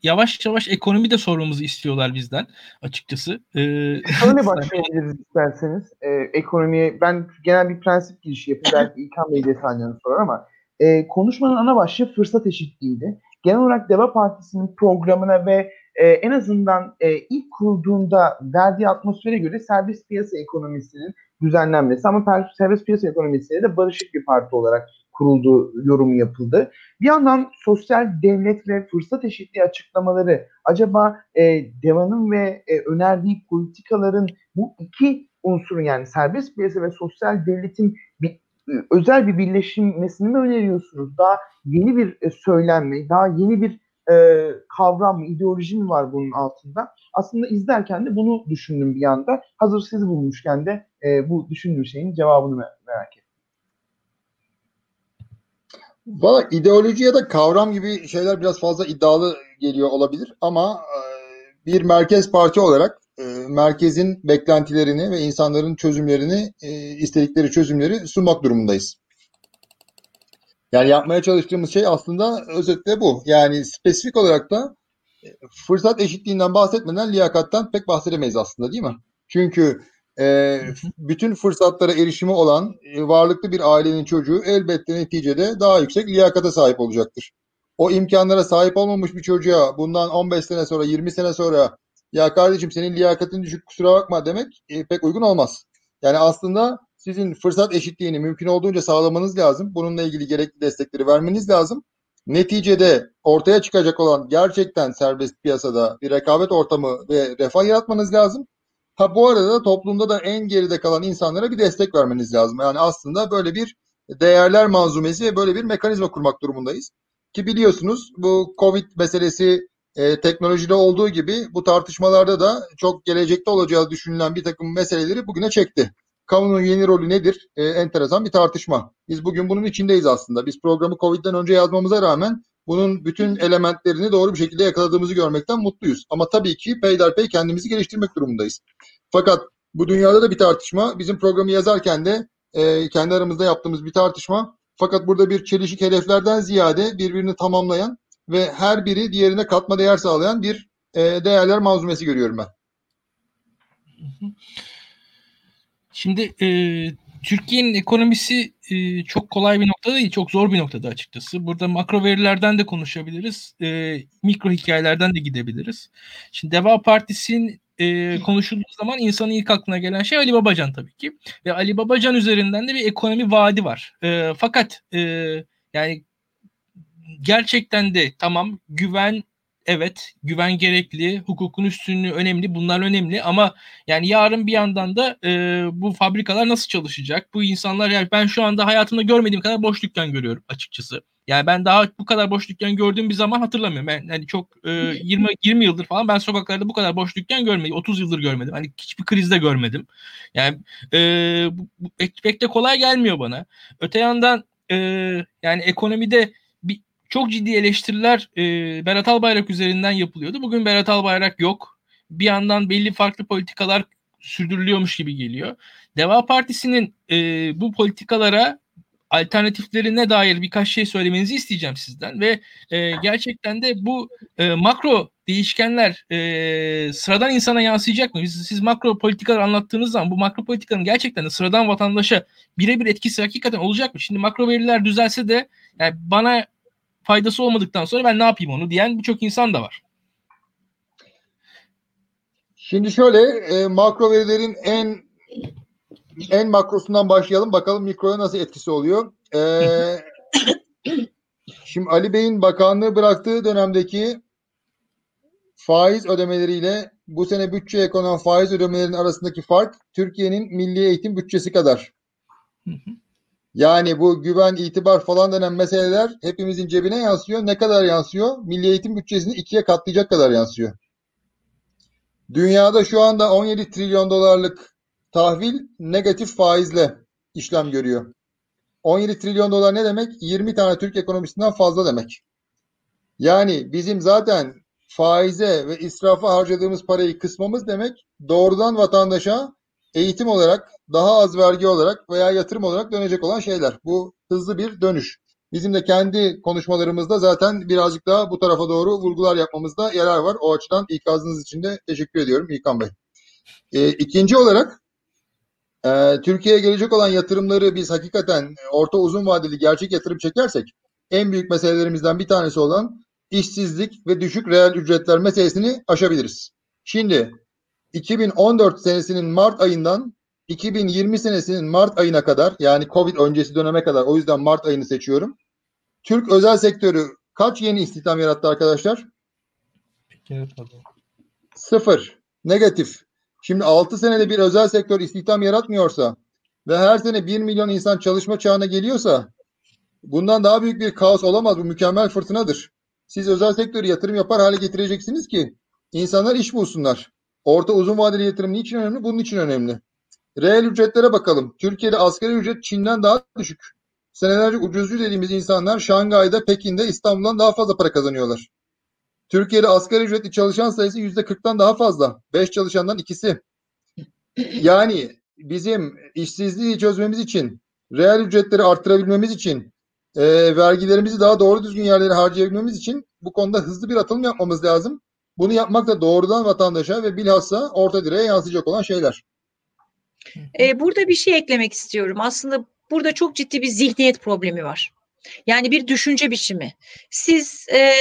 yavaş yavaş ekonomi de sormamızı istiyorlar bizden açıkçası. Ee, Şöyle başlayabiliriz isterseniz. Ee, ekonomiye ben genel bir prensip girişi yapayım. Belki İlkan Bey detaylarını sorar ama e, konuşmanın ana başlığı fırsat eşitliğiydi. Genel olarak Deva Partisi'nin programına ve e, en azından e, ilk kurulduğunda verdiği atmosfere göre serbest piyasa ekonomisinin düzenlenmesi ama serbest piyasa ekonomisiyle de barışık bir parti olarak kurulduğu yorumu yapıldı. Bir yandan sosyal devlet ve fırsat eşitliği açıklamaları acaba e, Deva'nın ve e, önerdiği politikaların bu iki unsurun yani serbest piyasa ve sosyal devletin bir, e, özel bir birleşmesini mi öneriyorsunuz? Daha yeni bir e, söylenme, daha yeni bir e, kavram mı, ideoloji mi var bunun altında? Aslında izlerken de bunu düşündüm bir anda. Hazır sizi bulmuşken de e, bu düşündüğüm şeyin cevabını merak ettim. Valla ideoloji ya da kavram gibi şeyler biraz fazla iddialı geliyor olabilir ama e, bir merkez parti olarak e, merkezin beklentilerini ve insanların çözümlerini, e, istedikleri çözümleri sunmak durumundayız. Yani yapmaya çalıştığımız şey aslında özetle bu. Yani spesifik olarak da fırsat eşitliğinden bahsetmeden liyakattan pek bahsedemeyiz aslında değil mi? Çünkü e, bütün fırsatlara erişimi olan e, varlıklı bir ailenin çocuğu elbette neticede daha yüksek liyakata sahip olacaktır. O imkanlara sahip olmamış bir çocuğa bundan 15 sene sonra 20 sene sonra ya kardeşim senin liyakatın düşük kusura bakma demek e, pek uygun olmaz. Yani aslında sizin fırsat eşitliğini mümkün olduğunca sağlamanız lazım. Bununla ilgili gerekli destekleri vermeniz lazım. Neticede ortaya çıkacak olan gerçekten serbest piyasada bir rekabet ortamı ve refah yaratmanız lazım. Ha bu arada toplumda da en geride kalan insanlara bir destek vermeniz lazım. Yani aslında böyle bir değerler manzumesi ve böyle bir mekanizma kurmak durumundayız. Ki biliyorsunuz bu Covid meselesi e, teknolojide olduğu gibi bu tartışmalarda da çok gelecekte olacağı düşünülen bir takım meseleleri bugüne çekti. Kamunun yeni rolü nedir? E, enteresan bir tartışma. Biz bugün bunun içindeyiz aslında. Biz programı Covid'den önce yazmamıza rağmen bunun bütün elementlerini doğru bir şekilde yakaladığımızı görmekten mutluyuz. Ama tabii ki peyderpey kendimizi geliştirmek durumundayız. Fakat bu dünyada da bir tartışma. Bizim programı yazarken de e, kendi aramızda yaptığımız bir tartışma. Fakat burada bir çelişik hedeflerden ziyade birbirini tamamlayan ve her biri diğerine katma değer sağlayan bir e, değerler manzumesi görüyorum ben. Şimdi e, Türkiye'nin ekonomisi e, çok kolay bir noktada değil, çok zor bir noktada açıkçası. Burada makro verilerden de konuşabiliriz, e, mikro hikayelerden de gidebiliriz. Şimdi Deva Partisi'nin e, konuşulduğu zaman insanın ilk aklına gelen şey Ali Babacan tabii ki. Ve Ali Babacan üzerinden de bir ekonomi vaadi var. E, fakat e, yani gerçekten de tamam güven evet güven gerekli, hukukun üstünlüğü önemli, bunlar önemli ama yani yarın bir yandan da e, bu fabrikalar nasıl çalışacak? Bu insanlar yani ben şu anda hayatımda görmediğim kadar boş dükkan görüyorum açıkçası. Yani ben daha bu kadar boş dükkan gördüğüm bir zaman hatırlamıyorum. Ben yani çok e, 20 20 yıldır falan ben sokaklarda bu kadar boş dükkan görmedim. 30 yıldır görmedim. Hani hiçbir krizde görmedim. Yani e, bu, bu pek de kolay gelmiyor bana. Öte yandan e, yani ekonomide çok ciddi eleştiriler e, Berat Albayrak üzerinden yapılıyordu. Bugün Berat Albayrak yok. Bir yandan belli farklı politikalar sürdürülüyormuş gibi geliyor. Deva Partisi'nin e, bu politikalara alternatiflerine dair birkaç şey söylemenizi isteyeceğim sizden ve e, gerçekten de bu e, makro değişkenler e, sıradan insana yansıyacak mı? Siz, siz makro politikalar anlattığınız zaman bu makro politikanın gerçekten de sıradan vatandaşa birebir etkisi hakikaten olacak mı? Şimdi makro veriler düzelse de yani bana faydası olmadıktan sonra ben ne yapayım onu diyen birçok insan da var. Şimdi şöyle e, makro verilerin en en makrosundan başlayalım. Bakalım mikroya nasıl etkisi oluyor. E, şimdi Ali Bey'in bakanlığı bıraktığı dönemdeki faiz ödemeleriyle bu sene bütçeye konan faiz ödemelerinin arasındaki fark Türkiye'nin milli eğitim bütçesi kadar. Hı hı. Yani bu güven, itibar falan denen meseleler hepimizin cebine yansıyor. Ne kadar yansıyor? Milli eğitim bütçesini ikiye katlayacak kadar yansıyor. Dünyada şu anda 17 trilyon dolarlık tahvil negatif faizle işlem görüyor. 17 trilyon dolar ne demek? 20 tane Türk ekonomisinden fazla demek. Yani bizim zaten faize ve israfa harcadığımız parayı kısmamız demek doğrudan vatandaşa eğitim olarak daha az vergi olarak veya yatırım olarak dönecek olan şeyler. Bu hızlı bir dönüş. Bizim de kendi konuşmalarımızda zaten birazcık daha bu tarafa doğru vurgular yapmamızda yarar var. O açıdan ikazınız için de teşekkür ediyorum İlkan Bey. E, ikinci olarak e, Türkiye'ye gelecek olan yatırımları biz hakikaten orta uzun vadeli gerçek yatırım çekersek en büyük meselelerimizden bir tanesi olan işsizlik ve düşük reel ücretler meselesini aşabiliriz. Şimdi 2014 senesinin Mart ayından 2020 senesinin Mart ayına kadar yani Covid öncesi döneme kadar o yüzden Mart ayını seçiyorum. Türk özel sektörü kaç yeni istihdam yarattı arkadaşlar? Sıfır. Negatif. Şimdi 6 senede bir özel sektör istihdam yaratmıyorsa ve her sene 1 milyon insan çalışma çağına geliyorsa bundan daha büyük bir kaos olamaz. Bu mükemmel fırtınadır. Siz özel sektörü yatırım yapar hale getireceksiniz ki insanlar iş bulsunlar. Orta uzun vadeli yatırım niçin önemli? Bunun için önemli. Reel ücretlere bakalım. Türkiye'de asgari ücret Çin'den daha düşük. Senelerce ucuzcu dediğimiz insanlar Şangay'da, Pekin'de, İstanbul'dan daha fazla para kazanıyorlar. Türkiye'de asgari ücretli çalışan sayısı yüzde 40'tan daha fazla. 5 çalışandan ikisi. Yani bizim işsizliği çözmemiz için, reel ücretleri arttırabilmemiz için, e, vergilerimizi daha doğru düzgün yerlere harcayabilmemiz için bu konuda hızlı bir atılım yapmamız lazım. Bunu yapmak da doğrudan vatandaşa ve bilhassa orta direğe yansıyacak olan şeyler. Ee, burada bir şey eklemek istiyorum. Aslında burada çok ciddi bir zihniyet problemi var. Yani bir düşünce biçimi. Siz e,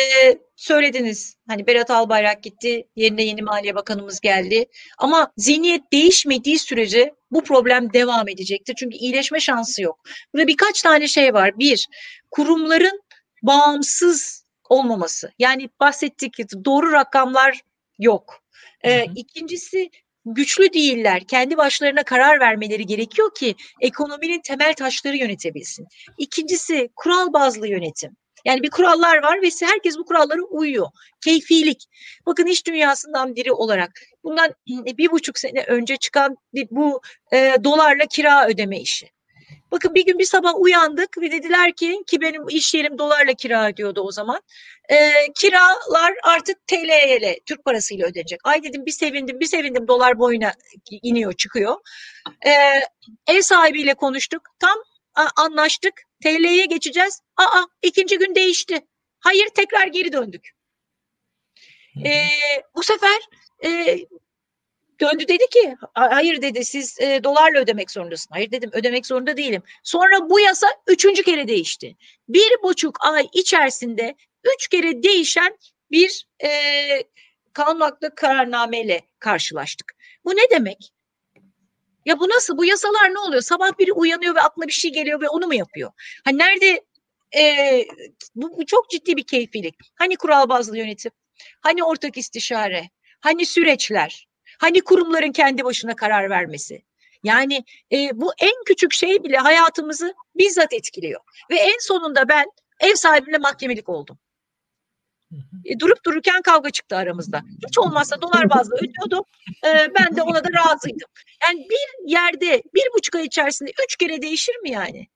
söylediniz hani Berat Albayrak gitti yerine yeni Maliye Bakanımız geldi ama zihniyet değişmediği sürece bu problem devam edecektir. Çünkü iyileşme şansı yok. Burada birkaç tane şey var. Bir, kurumların bağımsız olmaması. Yani bahsettik doğru rakamlar yok. Ee, ikincisi güçlü değiller. Kendi başlarına karar vermeleri gerekiyor ki ekonominin temel taşları yönetebilsin. İkincisi kural bazlı yönetim. Yani bir kurallar var ve herkes bu kurallara uyuyor. Keyfilik. Bakın iş dünyasından biri olarak bundan bir buçuk sene önce çıkan bu e, dolarla kira ödeme işi. Bakın bir gün bir sabah uyandık ve dediler ki ki benim iş yerim dolarla kira ödüyordu o zaman. E, kiralar artık TL ile Türk parasıyla ödenecek. Ay dedim bir sevindim bir sevindim dolar boyuna iniyor çıkıyor. E, ev sahibiyle konuştuk. Tam a, anlaştık. TL'ye geçeceğiz. Aa ikinci gün değişti. Hayır tekrar geri döndük. E, bu sefer e, döndü dedi ki hayır dedi siz e, dolarla ödemek zorundasın. Hayır dedim ödemek zorunda değilim. Sonra bu yasa üçüncü kere değişti. Bir buçuk ay içerisinde üç kere değişen bir e, kanun kararnameyle karşılaştık. Bu ne demek? Ya bu nasıl? Bu yasalar ne oluyor? Sabah biri uyanıyor ve aklına bir şey geliyor ve onu mu yapıyor? Hani nerede e, bu, bu çok ciddi bir keyfilik. Hani kural bazlı yönetim? Hani ortak istişare? Hani süreçler? Hani kurumların kendi başına karar vermesi? Yani e, bu en küçük şey bile hayatımızı bizzat etkiliyor. Ve en sonunda ben ev sahibimle mahkemelik oldum. E, durup dururken kavga çıktı aramızda. Hiç olmazsa dolar bazlı ödüyordum. E, ben de ona da razıydım. Yani bir yerde bir buçuk ay içerisinde üç kere değişir mi yani?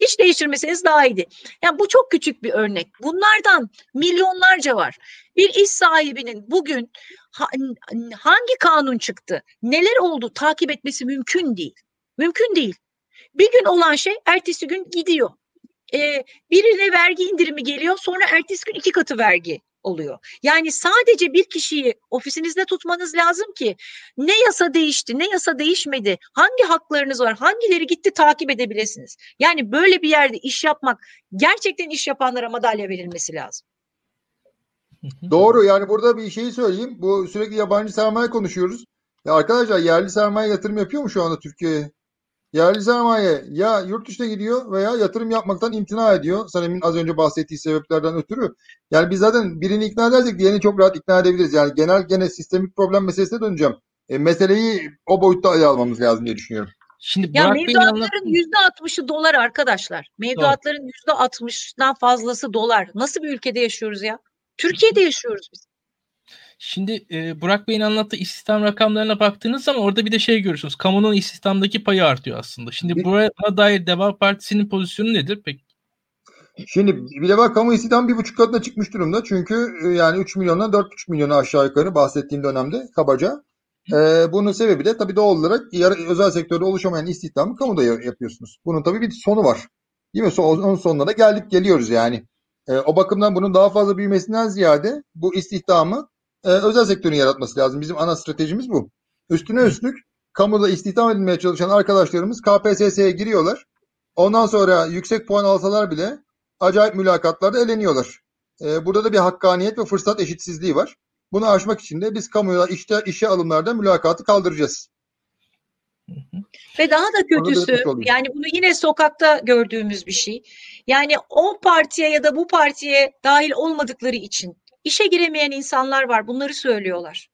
Hiç değiştirmeseniz daha iyiydi. Yani bu çok küçük bir örnek. Bunlardan milyonlarca var. Bir iş sahibinin bugün hangi kanun çıktı, neler oldu takip etmesi mümkün değil. Mümkün değil. Bir gün olan şey ertesi gün gidiyor. Ee, birine vergi indirimi geliyor sonra ertesi gün iki katı vergi oluyor. Yani sadece bir kişiyi ofisinizde tutmanız lazım ki ne yasa değişti, ne yasa değişmedi, hangi haklarınız var, hangileri gitti takip edebilirsiniz. Yani böyle bir yerde iş yapmak gerçekten iş yapanlara madalya verilmesi lazım. Doğru yani burada bir şey söyleyeyim. Bu sürekli yabancı sermaye konuşuyoruz. Ya arkadaşlar yerli sermaye yatırım yapıyor mu şu anda Türkiye'ye? Yerli sermaye ya yurt dışına gidiyor veya yatırım yapmaktan imtina ediyor. Sanem'in az önce bahsettiği sebeplerden ötürü. Yani biz zaten birini ikna edersek diğerini çok rahat ikna edebiliriz. Yani genel gene sistemik problem meselesine döneceğim. E, meseleyi o boyutta ele almamız lazım diye düşünüyorum. Şimdi ya mevduatların yüzde altmışı dolar arkadaşlar. Mevduatların yüzde altmıştan fazlası dolar. Nasıl bir ülkede yaşıyoruz ya? Türkiye'de yaşıyoruz biz. Şimdi e, Burak Bey'in anlattığı istihdam rakamlarına baktığınız zaman orada bir de şey görürsünüz. Kamunun istihdamdaki payı artıyor aslında. Şimdi buna dair Deva Partisi'nin pozisyonu nedir peki? Şimdi bir defa kamu istihdam bir buçuk katına çıkmış durumda. Çünkü e, yani 3 milyondan 4,5 milyonu aşağı yukarı bahsettiğim dönemde kabaca. Ee, bunun sebebi de tabii doğal olarak özel sektörde oluşamayan istihdamı kamuda yapıyorsunuz. Bunun tabii bir sonu var. Değil mi? Son, onun sonuna da geldik geliyoruz yani. E, o bakımdan bunun daha fazla büyümesinden ziyade bu istihdamı e, özel sektörün yaratması lazım. Bizim ana stratejimiz bu. Üstüne üstlük kamuda istihdam edilmeye çalışan arkadaşlarımız KPSS'ye giriyorlar. Ondan sonra yüksek puan alsalar bile acayip mülakatlarda eleniyorlar. E, burada da bir hakkaniyet ve fırsat eşitsizliği var. Bunu aşmak için de biz kamuya işte işe alımlarda mülakatı kaldıracağız. Ve daha da kötüsü yani bunu yine sokakta gördüğümüz bir şey. Yani o partiye ya da bu partiye dahil olmadıkları için işe giremeyen insanlar var. Bunları söylüyorlar.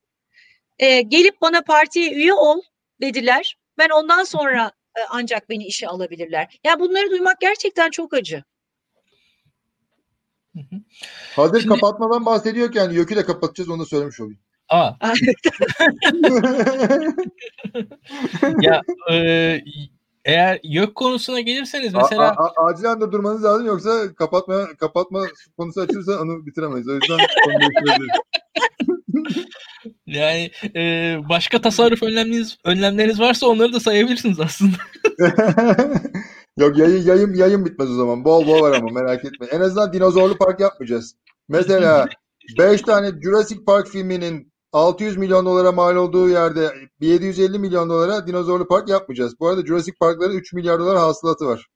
Ee, gelip bana partiye üye ol dediler. Ben ondan sonra e, ancak beni işe alabilirler. Yani bunları duymak gerçekten çok acı. Hazır Şimdi... kapatmadan bahsediyorken YÖK'ü de kapatacağız onu da söylemiş olayım. Aa. ya e, eğer YÖK konusuna gelirseniz mesela a, a, acilen de durmanız lazım yoksa kapatma kapatma konusu açılırsa onu bitiremeyiz. O yüzden Yani e, başka tasarruf önlemleriniz önlemleriniz varsa onları da sayabilirsiniz aslında. Yok yayın, yayın, yayın bitmez o zaman. Bol bol var ama merak etme. En azından dinozorlu park yapmayacağız. Mesela 5 tane Jurassic Park filminin 600 milyon dolara mal olduğu yerde 750 milyon dolara dinozorlu park yapmayacağız. Bu arada Jurassic Park'ların 3 milyar dolar hasılatı var.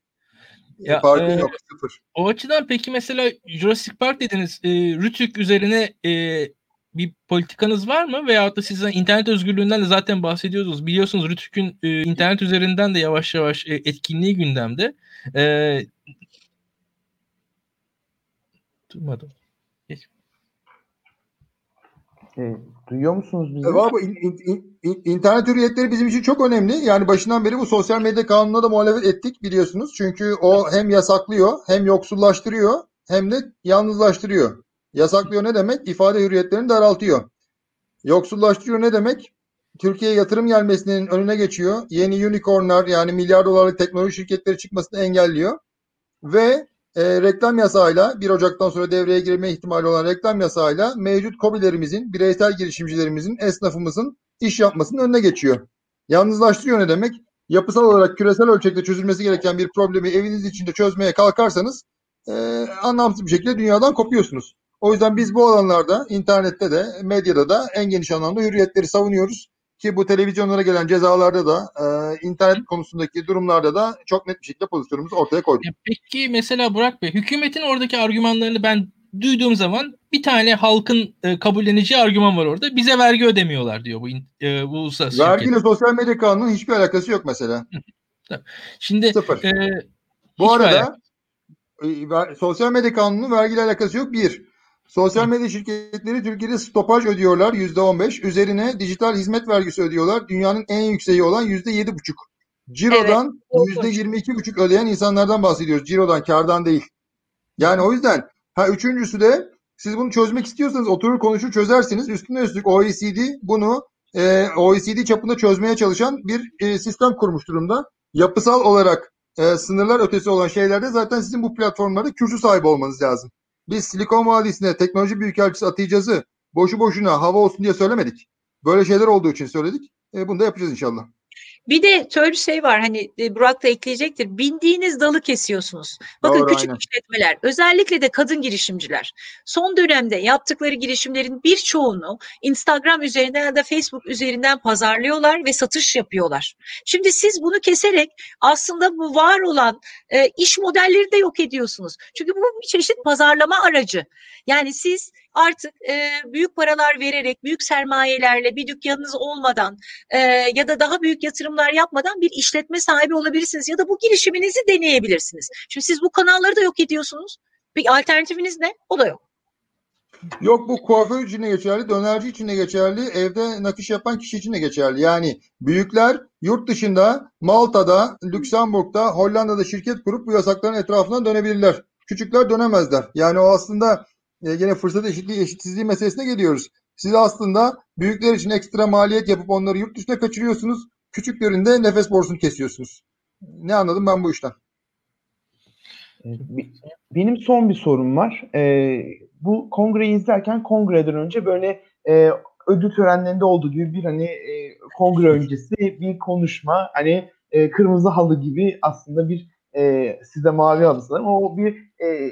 Ya, Parkın e, yok sıfır. O açıdan peki mesela Jurassic Park dediniz. E, Rütük üzerine e, bir politikanız var mı? Veyahut da siz internet özgürlüğünden de zaten bahsediyordunuz. Biliyorsunuz Rütük'ün e, internet üzerinden de yavaş yavaş e, etkinliği gündemde. E, durmadım. E, duyuyor musunuz bizi? Evet, bu in, in, hürriyetleri bizim için çok önemli. Yani başından beri bu sosyal medya kanununa da muhalefet ettik biliyorsunuz. Çünkü o hem yasaklıyor, hem yoksullaştırıyor, hem de yalnızlaştırıyor. Yasaklıyor ne demek? İfade hürriyetlerini daraltıyor. Yoksullaştırıyor ne demek? Türkiye'ye yatırım gelmesinin önüne geçiyor. Yeni unicornlar yani milyar dolarlık teknoloji şirketleri çıkmasını engelliyor. Ve e, reklam yasağıyla 1 Ocak'tan sonra devreye girme ihtimali olan reklam yasağıyla mevcut kobilerimizin, bireysel girişimcilerimizin, esnafımızın iş yapmasının önüne geçiyor. Yalnızlaştırıyor ne demek? Yapısal olarak küresel ölçekte çözülmesi gereken bir problemi eviniz içinde çözmeye kalkarsanız e, anlamsız bir şekilde dünyadan kopuyorsunuz. O yüzden biz bu alanlarda internette de medyada da en geniş anlamda hürriyetleri savunuyoruz. Ki bu televizyonlara gelen cezalarda da e, internet konusundaki durumlarda da çok net bir şekilde pozisyonumuzu ortaya koyduk. E, peki mesela Burak Bey hükümetin oradaki argümanlarını ben duyduğum zaman bir tane halkın e, kabulleneceği argüman var orada. Bize vergi ödemiyorlar diyor bu e, bu uluslararası Vergiyle sosyal medya kanunun hiçbir alakası yok mesela. Şimdi Sıfır. E, bu arada e, sosyal medya kanununun vergiyle alakası yok. Bir. Sosyal medya şirketleri Türkiye'de stopaj ödüyorlar yüzde on beş. Üzerine dijital hizmet vergisi ödüyorlar. Dünyanın en yükseği olan yüzde yedi buçuk. Ciro'dan yüzde yirmi iki buçuk ödeyen insanlardan bahsediyoruz. Ciro'dan, kardan değil. Yani o yüzden ha üçüncüsü de siz bunu çözmek istiyorsanız oturur konuşur çözersiniz. Üstüne üstlük OECD bunu e, OECD çapında çözmeye çalışan bir e, sistem kurmuş durumda. Yapısal olarak e, sınırlar ötesi olan şeylerde zaten sizin bu platformlarda kürsü sahibi olmanız lazım. Biz Silikon Vadisi'ne teknoloji büyükelçisi atayacağızı boşu boşuna hava olsun diye söylemedik. Böyle şeyler olduğu için söyledik. E, bunu da yapacağız inşallah. Bir de şöyle bir şey var hani e, Burak da ekleyecektir. Bindiğiniz dalı kesiyorsunuz. Bakın Doğru, küçük aynen. işletmeler özellikle de kadın girişimciler son dönemde yaptıkları girişimlerin birçoğunu Instagram üzerinden ya da Facebook üzerinden pazarlıyorlar ve satış yapıyorlar. Şimdi siz bunu keserek aslında bu var olan e, iş modelleri de yok ediyorsunuz. Çünkü bu bir çeşit pazarlama aracı. Yani siz artık e, büyük paralar vererek, büyük sermayelerle bir dükkanınız olmadan e, ya da daha büyük yatırımlar yapmadan bir işletme sahibi olabilirsiniz ya da bu girişiminizi deneyebilirsiniz. Şimdi siz bu kanalları da yok ediyorsunuz. Bir alternatifiniz ne? O da yok. Yok bu kuaför için de geçerli, dönerci için de geçerli, evde nakış yapan kişi için de geçerli. Yani büyükler yurt dışında, Malta'da, Lüksemburg'da, Hollanda'da şirket kurup bu yasakların etrafından dönebilirler. Küçükler dönemezler. Yani o aslında e, yine fırsat eşitliği eşitsizliği meselesine geliyoruz. Siz aslında büyükler için ekstra maliyet yapıp onları yurt dışına kaçırıyorsunuz. Küçüklerin de nefes borusunu kesiyorsunuz. Ne anladım ben bu işten? E, benim son bir sorum var. Ee, bu kongreyi izlerken kongreden önce böyle e, ödül törenlerinde olduğu gibi bir hani e, kongre öncesi bir konuşma hani e, kırmızı halı gibi aslında bir e, size mavi halı sanırım. O bir e,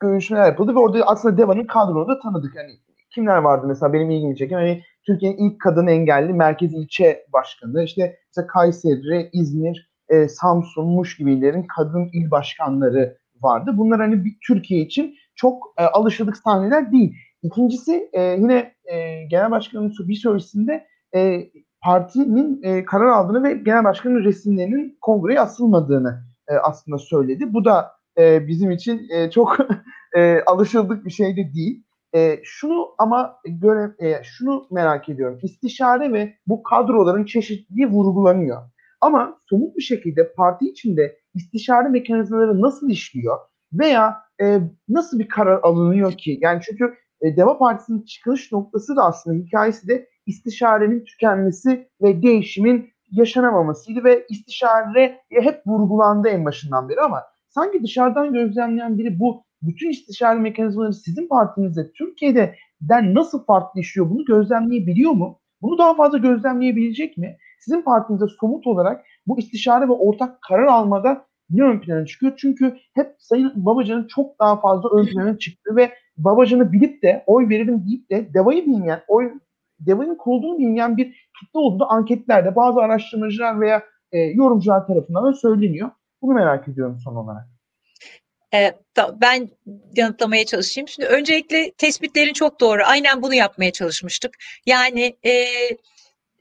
görüşmeler yapıldı ve orada aslında Deva'nın kadronu da tanıdık. Hani kimler vardı mesela benim ilgimi çeken hani Türkiye'nin ilk kadın engelli merkez ilçe başkanı işte mesela Kayseri, İzmir, e, Samsun, Muş gibilerin kadın il başkanları vardı. Bunlar hani bir Türkiye için çok e, alışıldık sahneler değil. İkincisi e, yine e, Genel Başkanın bir söyleşisinde e, partinin e, karar aldığını ve Genel Başkanın resimlerinin kongreye asılmadığını e, aslında söyledi. Bu da e, bizim için e, çok e, alışıldık bir şey de değil. E, şunu ama göre e, şunu merak ediyorum. İstişare ve bu kadroların çeşitliliği vurgulanıyor. Ama somut bir şekilde parti içinde istişare mekanizmaları nasıl işliyor veya e, nasıl bir karar alınıyor ki? Yani çünkü e, Deva Partisi'nin çıkış noktası da aslında hikayesi de istişarenin tükenmesi ve değişimin yaşanamamasıydı ve istişare hep vurgulandı en başından beri ama sanki dışarıdan gözlemleyen biri bu bütün istişare mekanizmaları sizin partinizde Türkiye'den nasıl farklı işliyor bunu gözlemleyebiliyor mu? Bunu daha fazla gözlemleyebilecek mi? Sizin partinizde somut olarak bu istişare ve ortak karar almada ne ön plana çıkıyor? Çünkü hep Sayın Babacan'ın çok daha fazla ön plana çıktığı ve Babacan'ı bilip de oy veririm deyip de Deva'yı bilmeyen, oy Deva'nın kurulduğunu bilmeyen bir kitle olduğu anketlerde bazı araştırmacılar veya e, yorumcular tarafından da söyleniyor. Bunu merak ediyorum son olarak. E, ben yanıtlamaya çalışayım. Şimdi öncelikle tespitlerin çok doğru. Aynen bunu yapmaya çalışmıştık. Yani e,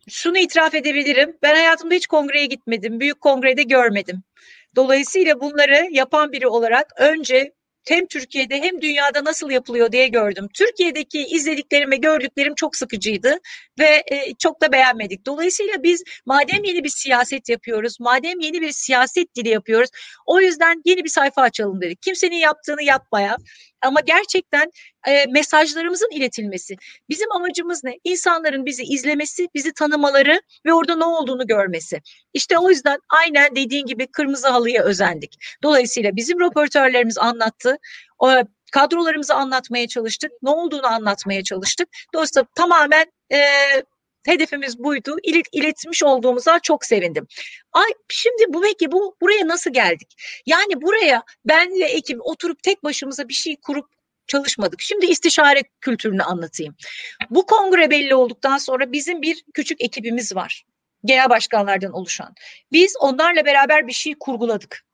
şunu itiraf edebilirim. Ben hayatımda hiç kongreye gitmedim. Büyük kongrede görmedim. Dolayısıyla bunları yapan biri olarak önce hem Türkiye'de hem dünyada nasıl yapılıyor diye gördüm. Türkiye'deki izlediklerim ve gördüklerim çok sıkıcıydı ve e, çok da beğenmedik. Dolayısıyla biz madem yeni bir siyaset yapıyoruz, madem yeni bir siyaset dili yapıyoruz, o yüzden yeni bir sayfa açalım dedik. Kimsenin yaptığını yapmaya ama gerçekten e, mesajlarımızın iletilmesi. Bizim amacımız ne? İnsanların bizi izlemesi, bizi tanımaları ve orada ne olduğunu görmesi. İşte o yüzden aynen dediğin gibi kırmızı halıya özendik. Dolayısıyla bizim röportörlerimiz anlattı. O, kadrolarımızı anlatmaya çalıştık. Ne olduğunu anlatmaya çalıştık. Dolayısıyla tamamen e, hedefimiz buydu. İlet, iletmiş olduğumuza çok sevindim. Ay şimdi bu peki bu buraya nasıl geldik? Yani buraya benle ekip oturup tek başımıza bir şey kurup çalışmadık. Şimdi istişare kültürünü anlatayım. Bu kongre belli olduktan sonra bizim bir küçük ekibimiz var. Genel başkanlardan oluşan. Biz onlarla beraber bir şey kurguladık.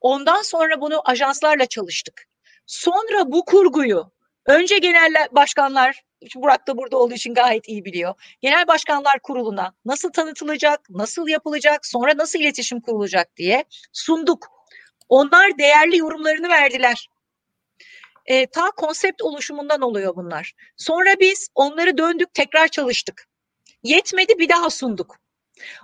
Ondan sonra bunu ajanslarla çalıştık. Sonra bu kurguyu önce genel başkanlar Burak da burada olduğu için gayet iyi biliyor. Genel Başkanlar Kurulu'na nasıl tanıtılacak, nasıl yapılacak, sonra nasıl iletişim kurulacak diye sunduk. Onlar değerli yorumlarını verdiler. E, ta konsept oluşumundan oluyor bunlar. Sonra biz onları döndük tekrar çalıştık. Yetmedi bir daha sunduk.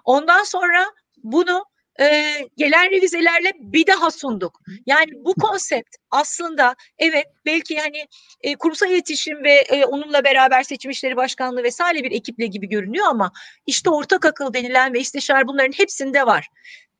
Ondan sonra bunu e, gelen revizelerle bir daha sunduk. Yani bu konsept aslında evet belki hani e, kurumsal iletişim ve e, onunla beraber seçim işleri başkanlığı vesaire bir ekiple gibi görünüyor ama işte ortak akıl denilen ve istişare bunların hepsinde var.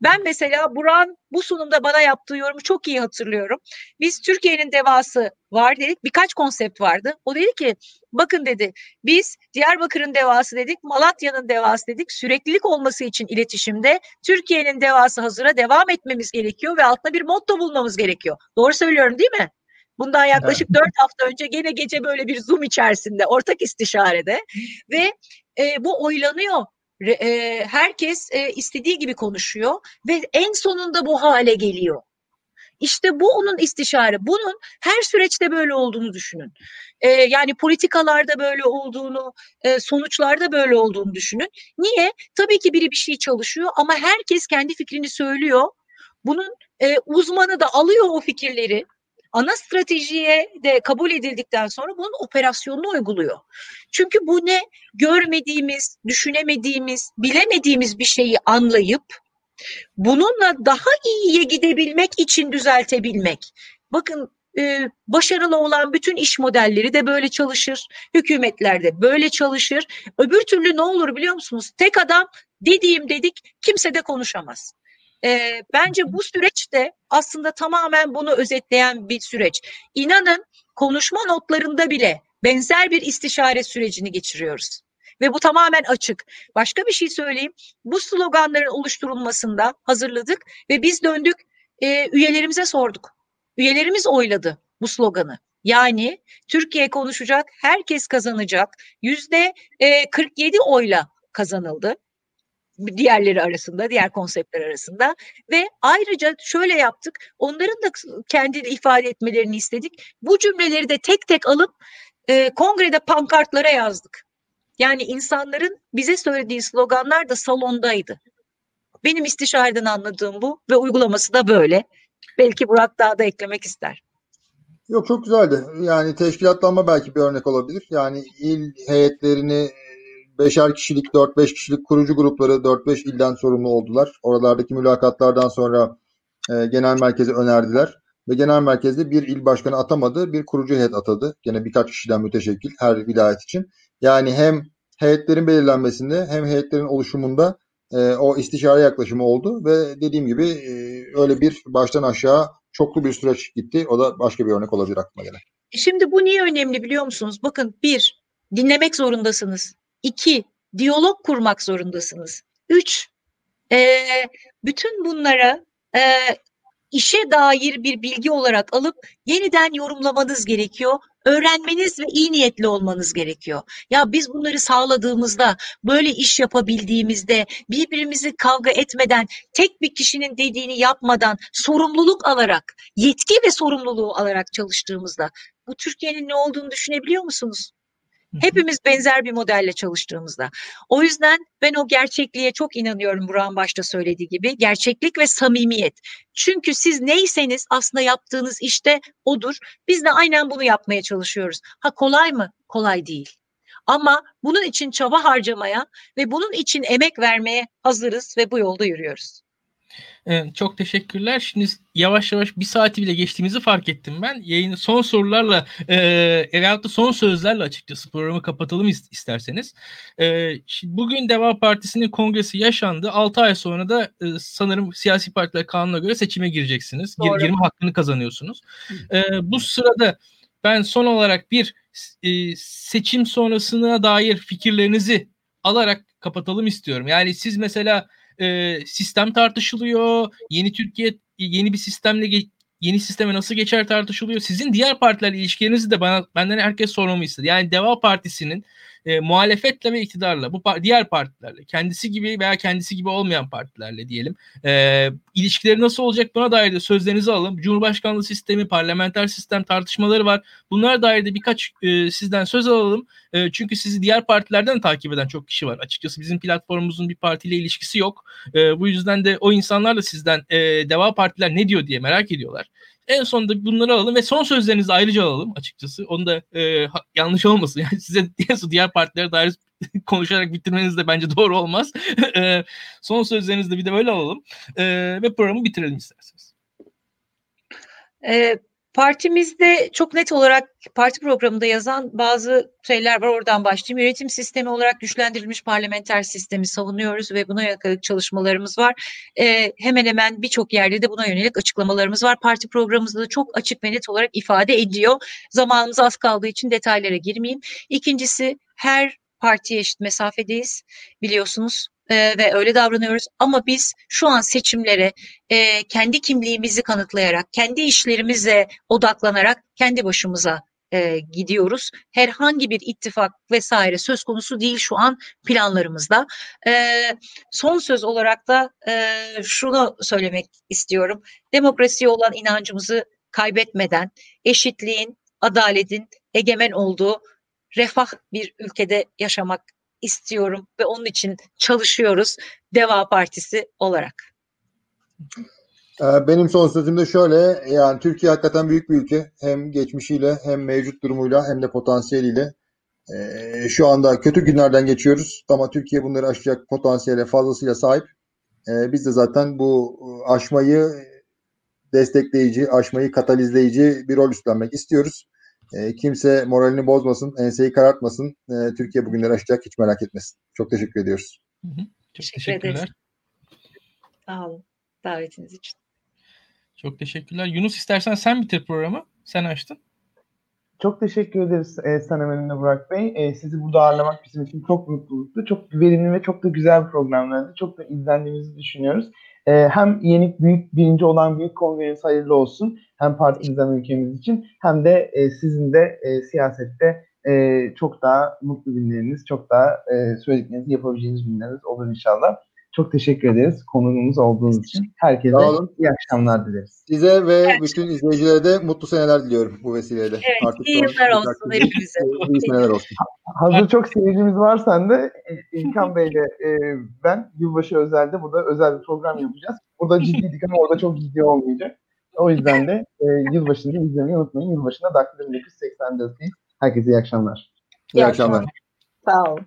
Ben mesela Buran bu sunumda bana yaptığı yorumu çok iyi hatırlıyorum. Biz Türkiye'nin devası var dedik. Birkaç konsept vardı. O dedi ki bakın dedi biz Diyarbakır'ın devası dedik, Malatya'nın devası dedik. Süreklilik olması için iletişimde Türkiye'nin devası hazıra devam etmemiz gerekiyor ve altına bir motto bulmamız gerekiyor. Doğru söylüyorum değil mi? Bundan yaklaşık dört evet. hafta önce gene gece böyle bir Zoom içerisinde ortak istişarede ve e, bu oylanıyor e, herkes e, istediği gibi konuşuyor ve en sonunda bu hale geliyor. İşte bu onun istişare. Bunun her süreçte böyle olduğunu düşünün. Ee, yani politikalarda böyle olduğunu, e, sonuçlarda böyle olduğunu düşünün. Niye? Tabii ki biri bir şey çalışıyor ama herkes kendi fikrini söylüyor. Bunun e, uzmanı da alıyor o fikirleri ana stratejiye de kabul edildikten sonra bunun operasyonunu uyguluyor. Çünkü bu ne? Görmediğimiz, düşünemediğimiz, bilemediğimiz bir şeyi anlayıp bununla daha iyiye gidebilmek için düzeltebilmek. Bakın e, başarılı olan bütün iş modelleri de böyle çalışır. Hükümetler de böyle çalışır. Öbür türlü ne olur biliyor musunuz? Tek adam dediğim dedik kimse de konuşamaz. E, bence bu süreç de aslında tamamen bunu özetleyen bir süreç. İnanın konuşma notlarında bile benzer bir istişare sürecini geçiriyoruz. Ve bu tamamen açık. Başka bir şey söyleyeyim. Bu sloganların oluşturulmasında hazırladık ve biz döndük e, üyelerimize sorduk. Üyelerimiz oyladı bu sloganı. Yani Türkiye konuşacak, herkes kazanacak. Yüzde 47 oyla kazanıldı diğerleri arasında, diğer konseptler arasında ve ayrıca şöyle yaptık. Onların da kendi ifade etmelerini istedik. Bu cümleleri de tek tek alıp e, kongrede pankartlara yazdık. Yani insanların bize söylediği sloganlar da salondaydı. Benim istişareden anladığım bu ve uygulaması da böyle. Belki Burak daha da eklemek ister. Yok çok güzeldi. Yani teşkilatlanma belki bir örnek olabilir. Yani il heyetlerini beşer kişilik, 4-5 kişilik kurucu grupları 4-5 ilden sorumlu oldular. Oralardaki mülakatlardan sonra e, genel merkeze önerdiler. Ve genel merkezde bir il başkanı atamadı, bir kurucu heyet atadı. Gene birkaç kişiden müteşekkil her vilayet için. Yani hem heyetlerin belirlenmesinde hem heyetlerin oluşumunda e, o istişare yaklaşımı oldu ve dediğim gibi e, öyle bir baştan aşağı çoklu bir süreç gitti. O da başka bir örnek olabilir aklıma gelen. Şimdi bu niye önemli biliyor musunuz? Bakın bir, dinlemek zorundasınız. İki, diyalog kurmak zorundasınız. Üç, e, bütün bunlara e, işe dair bir bilgi olarak alıp yeniden yorumlamanız gerekiyor. Öğrenmeniz ve iyi niyetli olmanız gerekiyor. Ya biz bunları sağladığımızda, böyle iş yapabildiğimizde, birbirimizi kavga etmeden, tek bir kişinin dediğini yapmadan, sorumluluk alarak, yetki ve sorumluluğu alarak çalıştığımızda bu Türkiye'nin ne olduğunu düşünebiliyor musunuz? Hepimiz benzer bir modelle çalıştığımızda. O yüzden ben o gerçekliğe çok inanıyorum Burak'ın başta söylediği gibi. Gerçeklik ve samimiyet. Çünkü siz neyseniz aslında yaptığınız işte odur. Biz de aynen bunu yapmaya çalışıyoruz. Ha kolay mı? Kolay değil. Ama bunun için çaba harcamaya ve bunun için emek vermeye hazırız ve bu yolda yürüyoruz. Çok teşekkürler. Şimdi yavaş yavaş bir saati bile geçtiğimizi fark ettim ben. Yayını son sorularla e, veyahut da son sözlerle açıkçası programı kapatalım isterseniz. E, şimdi bugün Deva Partisi'nin kongresi yaşandı. 6 ay sonra da e, sanırım siyasi partiler kanuna göre seçime gireceksiniz. Doğru. Girme hakkını kazanıyorsunuz. E, bu sırada ben son olarak bir e, seçim sonrasına dair fikirlerinizi alarak kapatalım istiyorum. Yani siz mesela e, sistem tartışılıyor. Yeni Türkiye yeni bir sistemle yeni sisteme nasıl geçer tartışılıyor. Sizin diğer partilerle ilişkilerinizi de bana benden herkes sormamı istedi. Yani Deva Partisi'nin e, muhalefetle ve iktidarla bu diğer partilerle kendisi gibi veya kendisi gibi olmayan partilerle diyelim e, ilişkileri nasıl olacak buna dair de sözlerinizi alalım. Cumhurbaşkanlığı sistemi, parlamenter sistem tartışmaları var. Bunlara dair de birkaç e, sizden söz alalım. E, çünkü sizi diğer partilerden takip eden çok kişi var. Açıkçası bizim platformumuzun bir partiyle ilişkisi yok. E, bu yüzden de o insanlar da sizden e, Deva Partiler ne diyor diye merak ediyorlar. En sonunda bunları alalım ve son sözlerinizi ayrıca alalım açıkçası. Onu da e, yanlış olmasın. Yani size diğer partilere dair konuşarak bitirmeniz de bence doğru olmaz. e, son sözlerinizi de bir de böyle alalım. E, ve programı bitirelim isterseniz. Evet Partimizde çok net olarak parti programında yazan bazı şeyler var. Oradan başlayayım. Yönetim sistemi olarak güçlendirilmiş parlamenter sistemi savunuyoruz ve buna yönelik çalışmalarımız var. Ee, hemen hemen birçok yerde de buna yönelik açıklamalarımız var. Parti programımızda da çok açık ve net olarak ifade ediyor. Zamanımız az kaldığı için detaylara girmeyeyim. İkincisi her partiye eşit mesafedeyiz biliyorsunuz e, ve öyle davranıyoruz. Ama biz şu an seçimlere e, kendi kimliğimizi kanıtlayarak, kendi işlerimize odaklanarak kendi başımıza e, gidiyoruz. Herhangi bir ittifak vesaire söz konusu değil şu an planlarımızda. E, son söz olarak da e, şunu söylemek istiyorum. Demokrasiye olan inancımızı kaybetmeden eşitliğin, adaletin egemen olduğu refah bir ülkede yaşamak istiyorum ve onun için çalışıyoruz Deva Partisi olarak. Ee, benim son sözüm de şöyle, yani Türkiye hakikaten büyük bir ülke. Hem geçmişiyle hem mevcut durumuyla hem de potansiyeliyle. Ee, şu anda kötü günlerden geçiyoruz ama Türkiye bunları aşacak potansiyele fazlasıyla sahip. Ee, biz de zaten bu aşmayı destekleyici, aşmayı katalizleyici bir rol üstlenmek istiyoruz. E, kimse moralini bozmasın, enseyi karartmasın. E, Türkiye bugünleri aşacak hiç merak etmesin. Çok teşekkür ediyoruz. Hı hı. Çok teşekkür teşekkürler. Ederiz. Sağ olun davetiniz için. Çok teşekkürler. Yunus istersen sen bitir programı. Sen açtın. Çok teşekkür ederiz e, Sanem Elin'le Burak Bey. E, sizi burada ağırlamak bizim için çok mutluluktu. Çok verimli ve çok da güzel bir programlardı. Çok da izlendiğimizi düşünüyoruz. E, hem yeni büyük birinci olan büyük kongreniz hayırlı olsun. Hem partimizden ülkemiz için hem de e, sizin de e, siyasette e, çok daha mutlu günleriniz, çok daha e, söylediklerinizi yapabileceğiniz günleriniz olur inşallah. Çok teşekkür ederiz konuğumuz olduğunuz için. Herkese Sağ olun. iyi akşamlar dileriz. Size ve bütün izleyicilere de mutlu seneler diliyorum bu vesileyle. Evet, iyi son yıllar olsun gün- hepimize. İyi seneler olsun. Hazır çok seyircimiz var sende. İlkan Bey'le e, ben yılbaşı özelde burada özel bir program yapacağız. Burada ciddiydik ama orada çok ciddi olmayacak. O yüzden de e, yılbaşında izlemeyi unutmayın. Yılbaşında Daktilo 1984'teyiz. Herkese iyi akşamlar. İyi akşamlar. Sağ olun.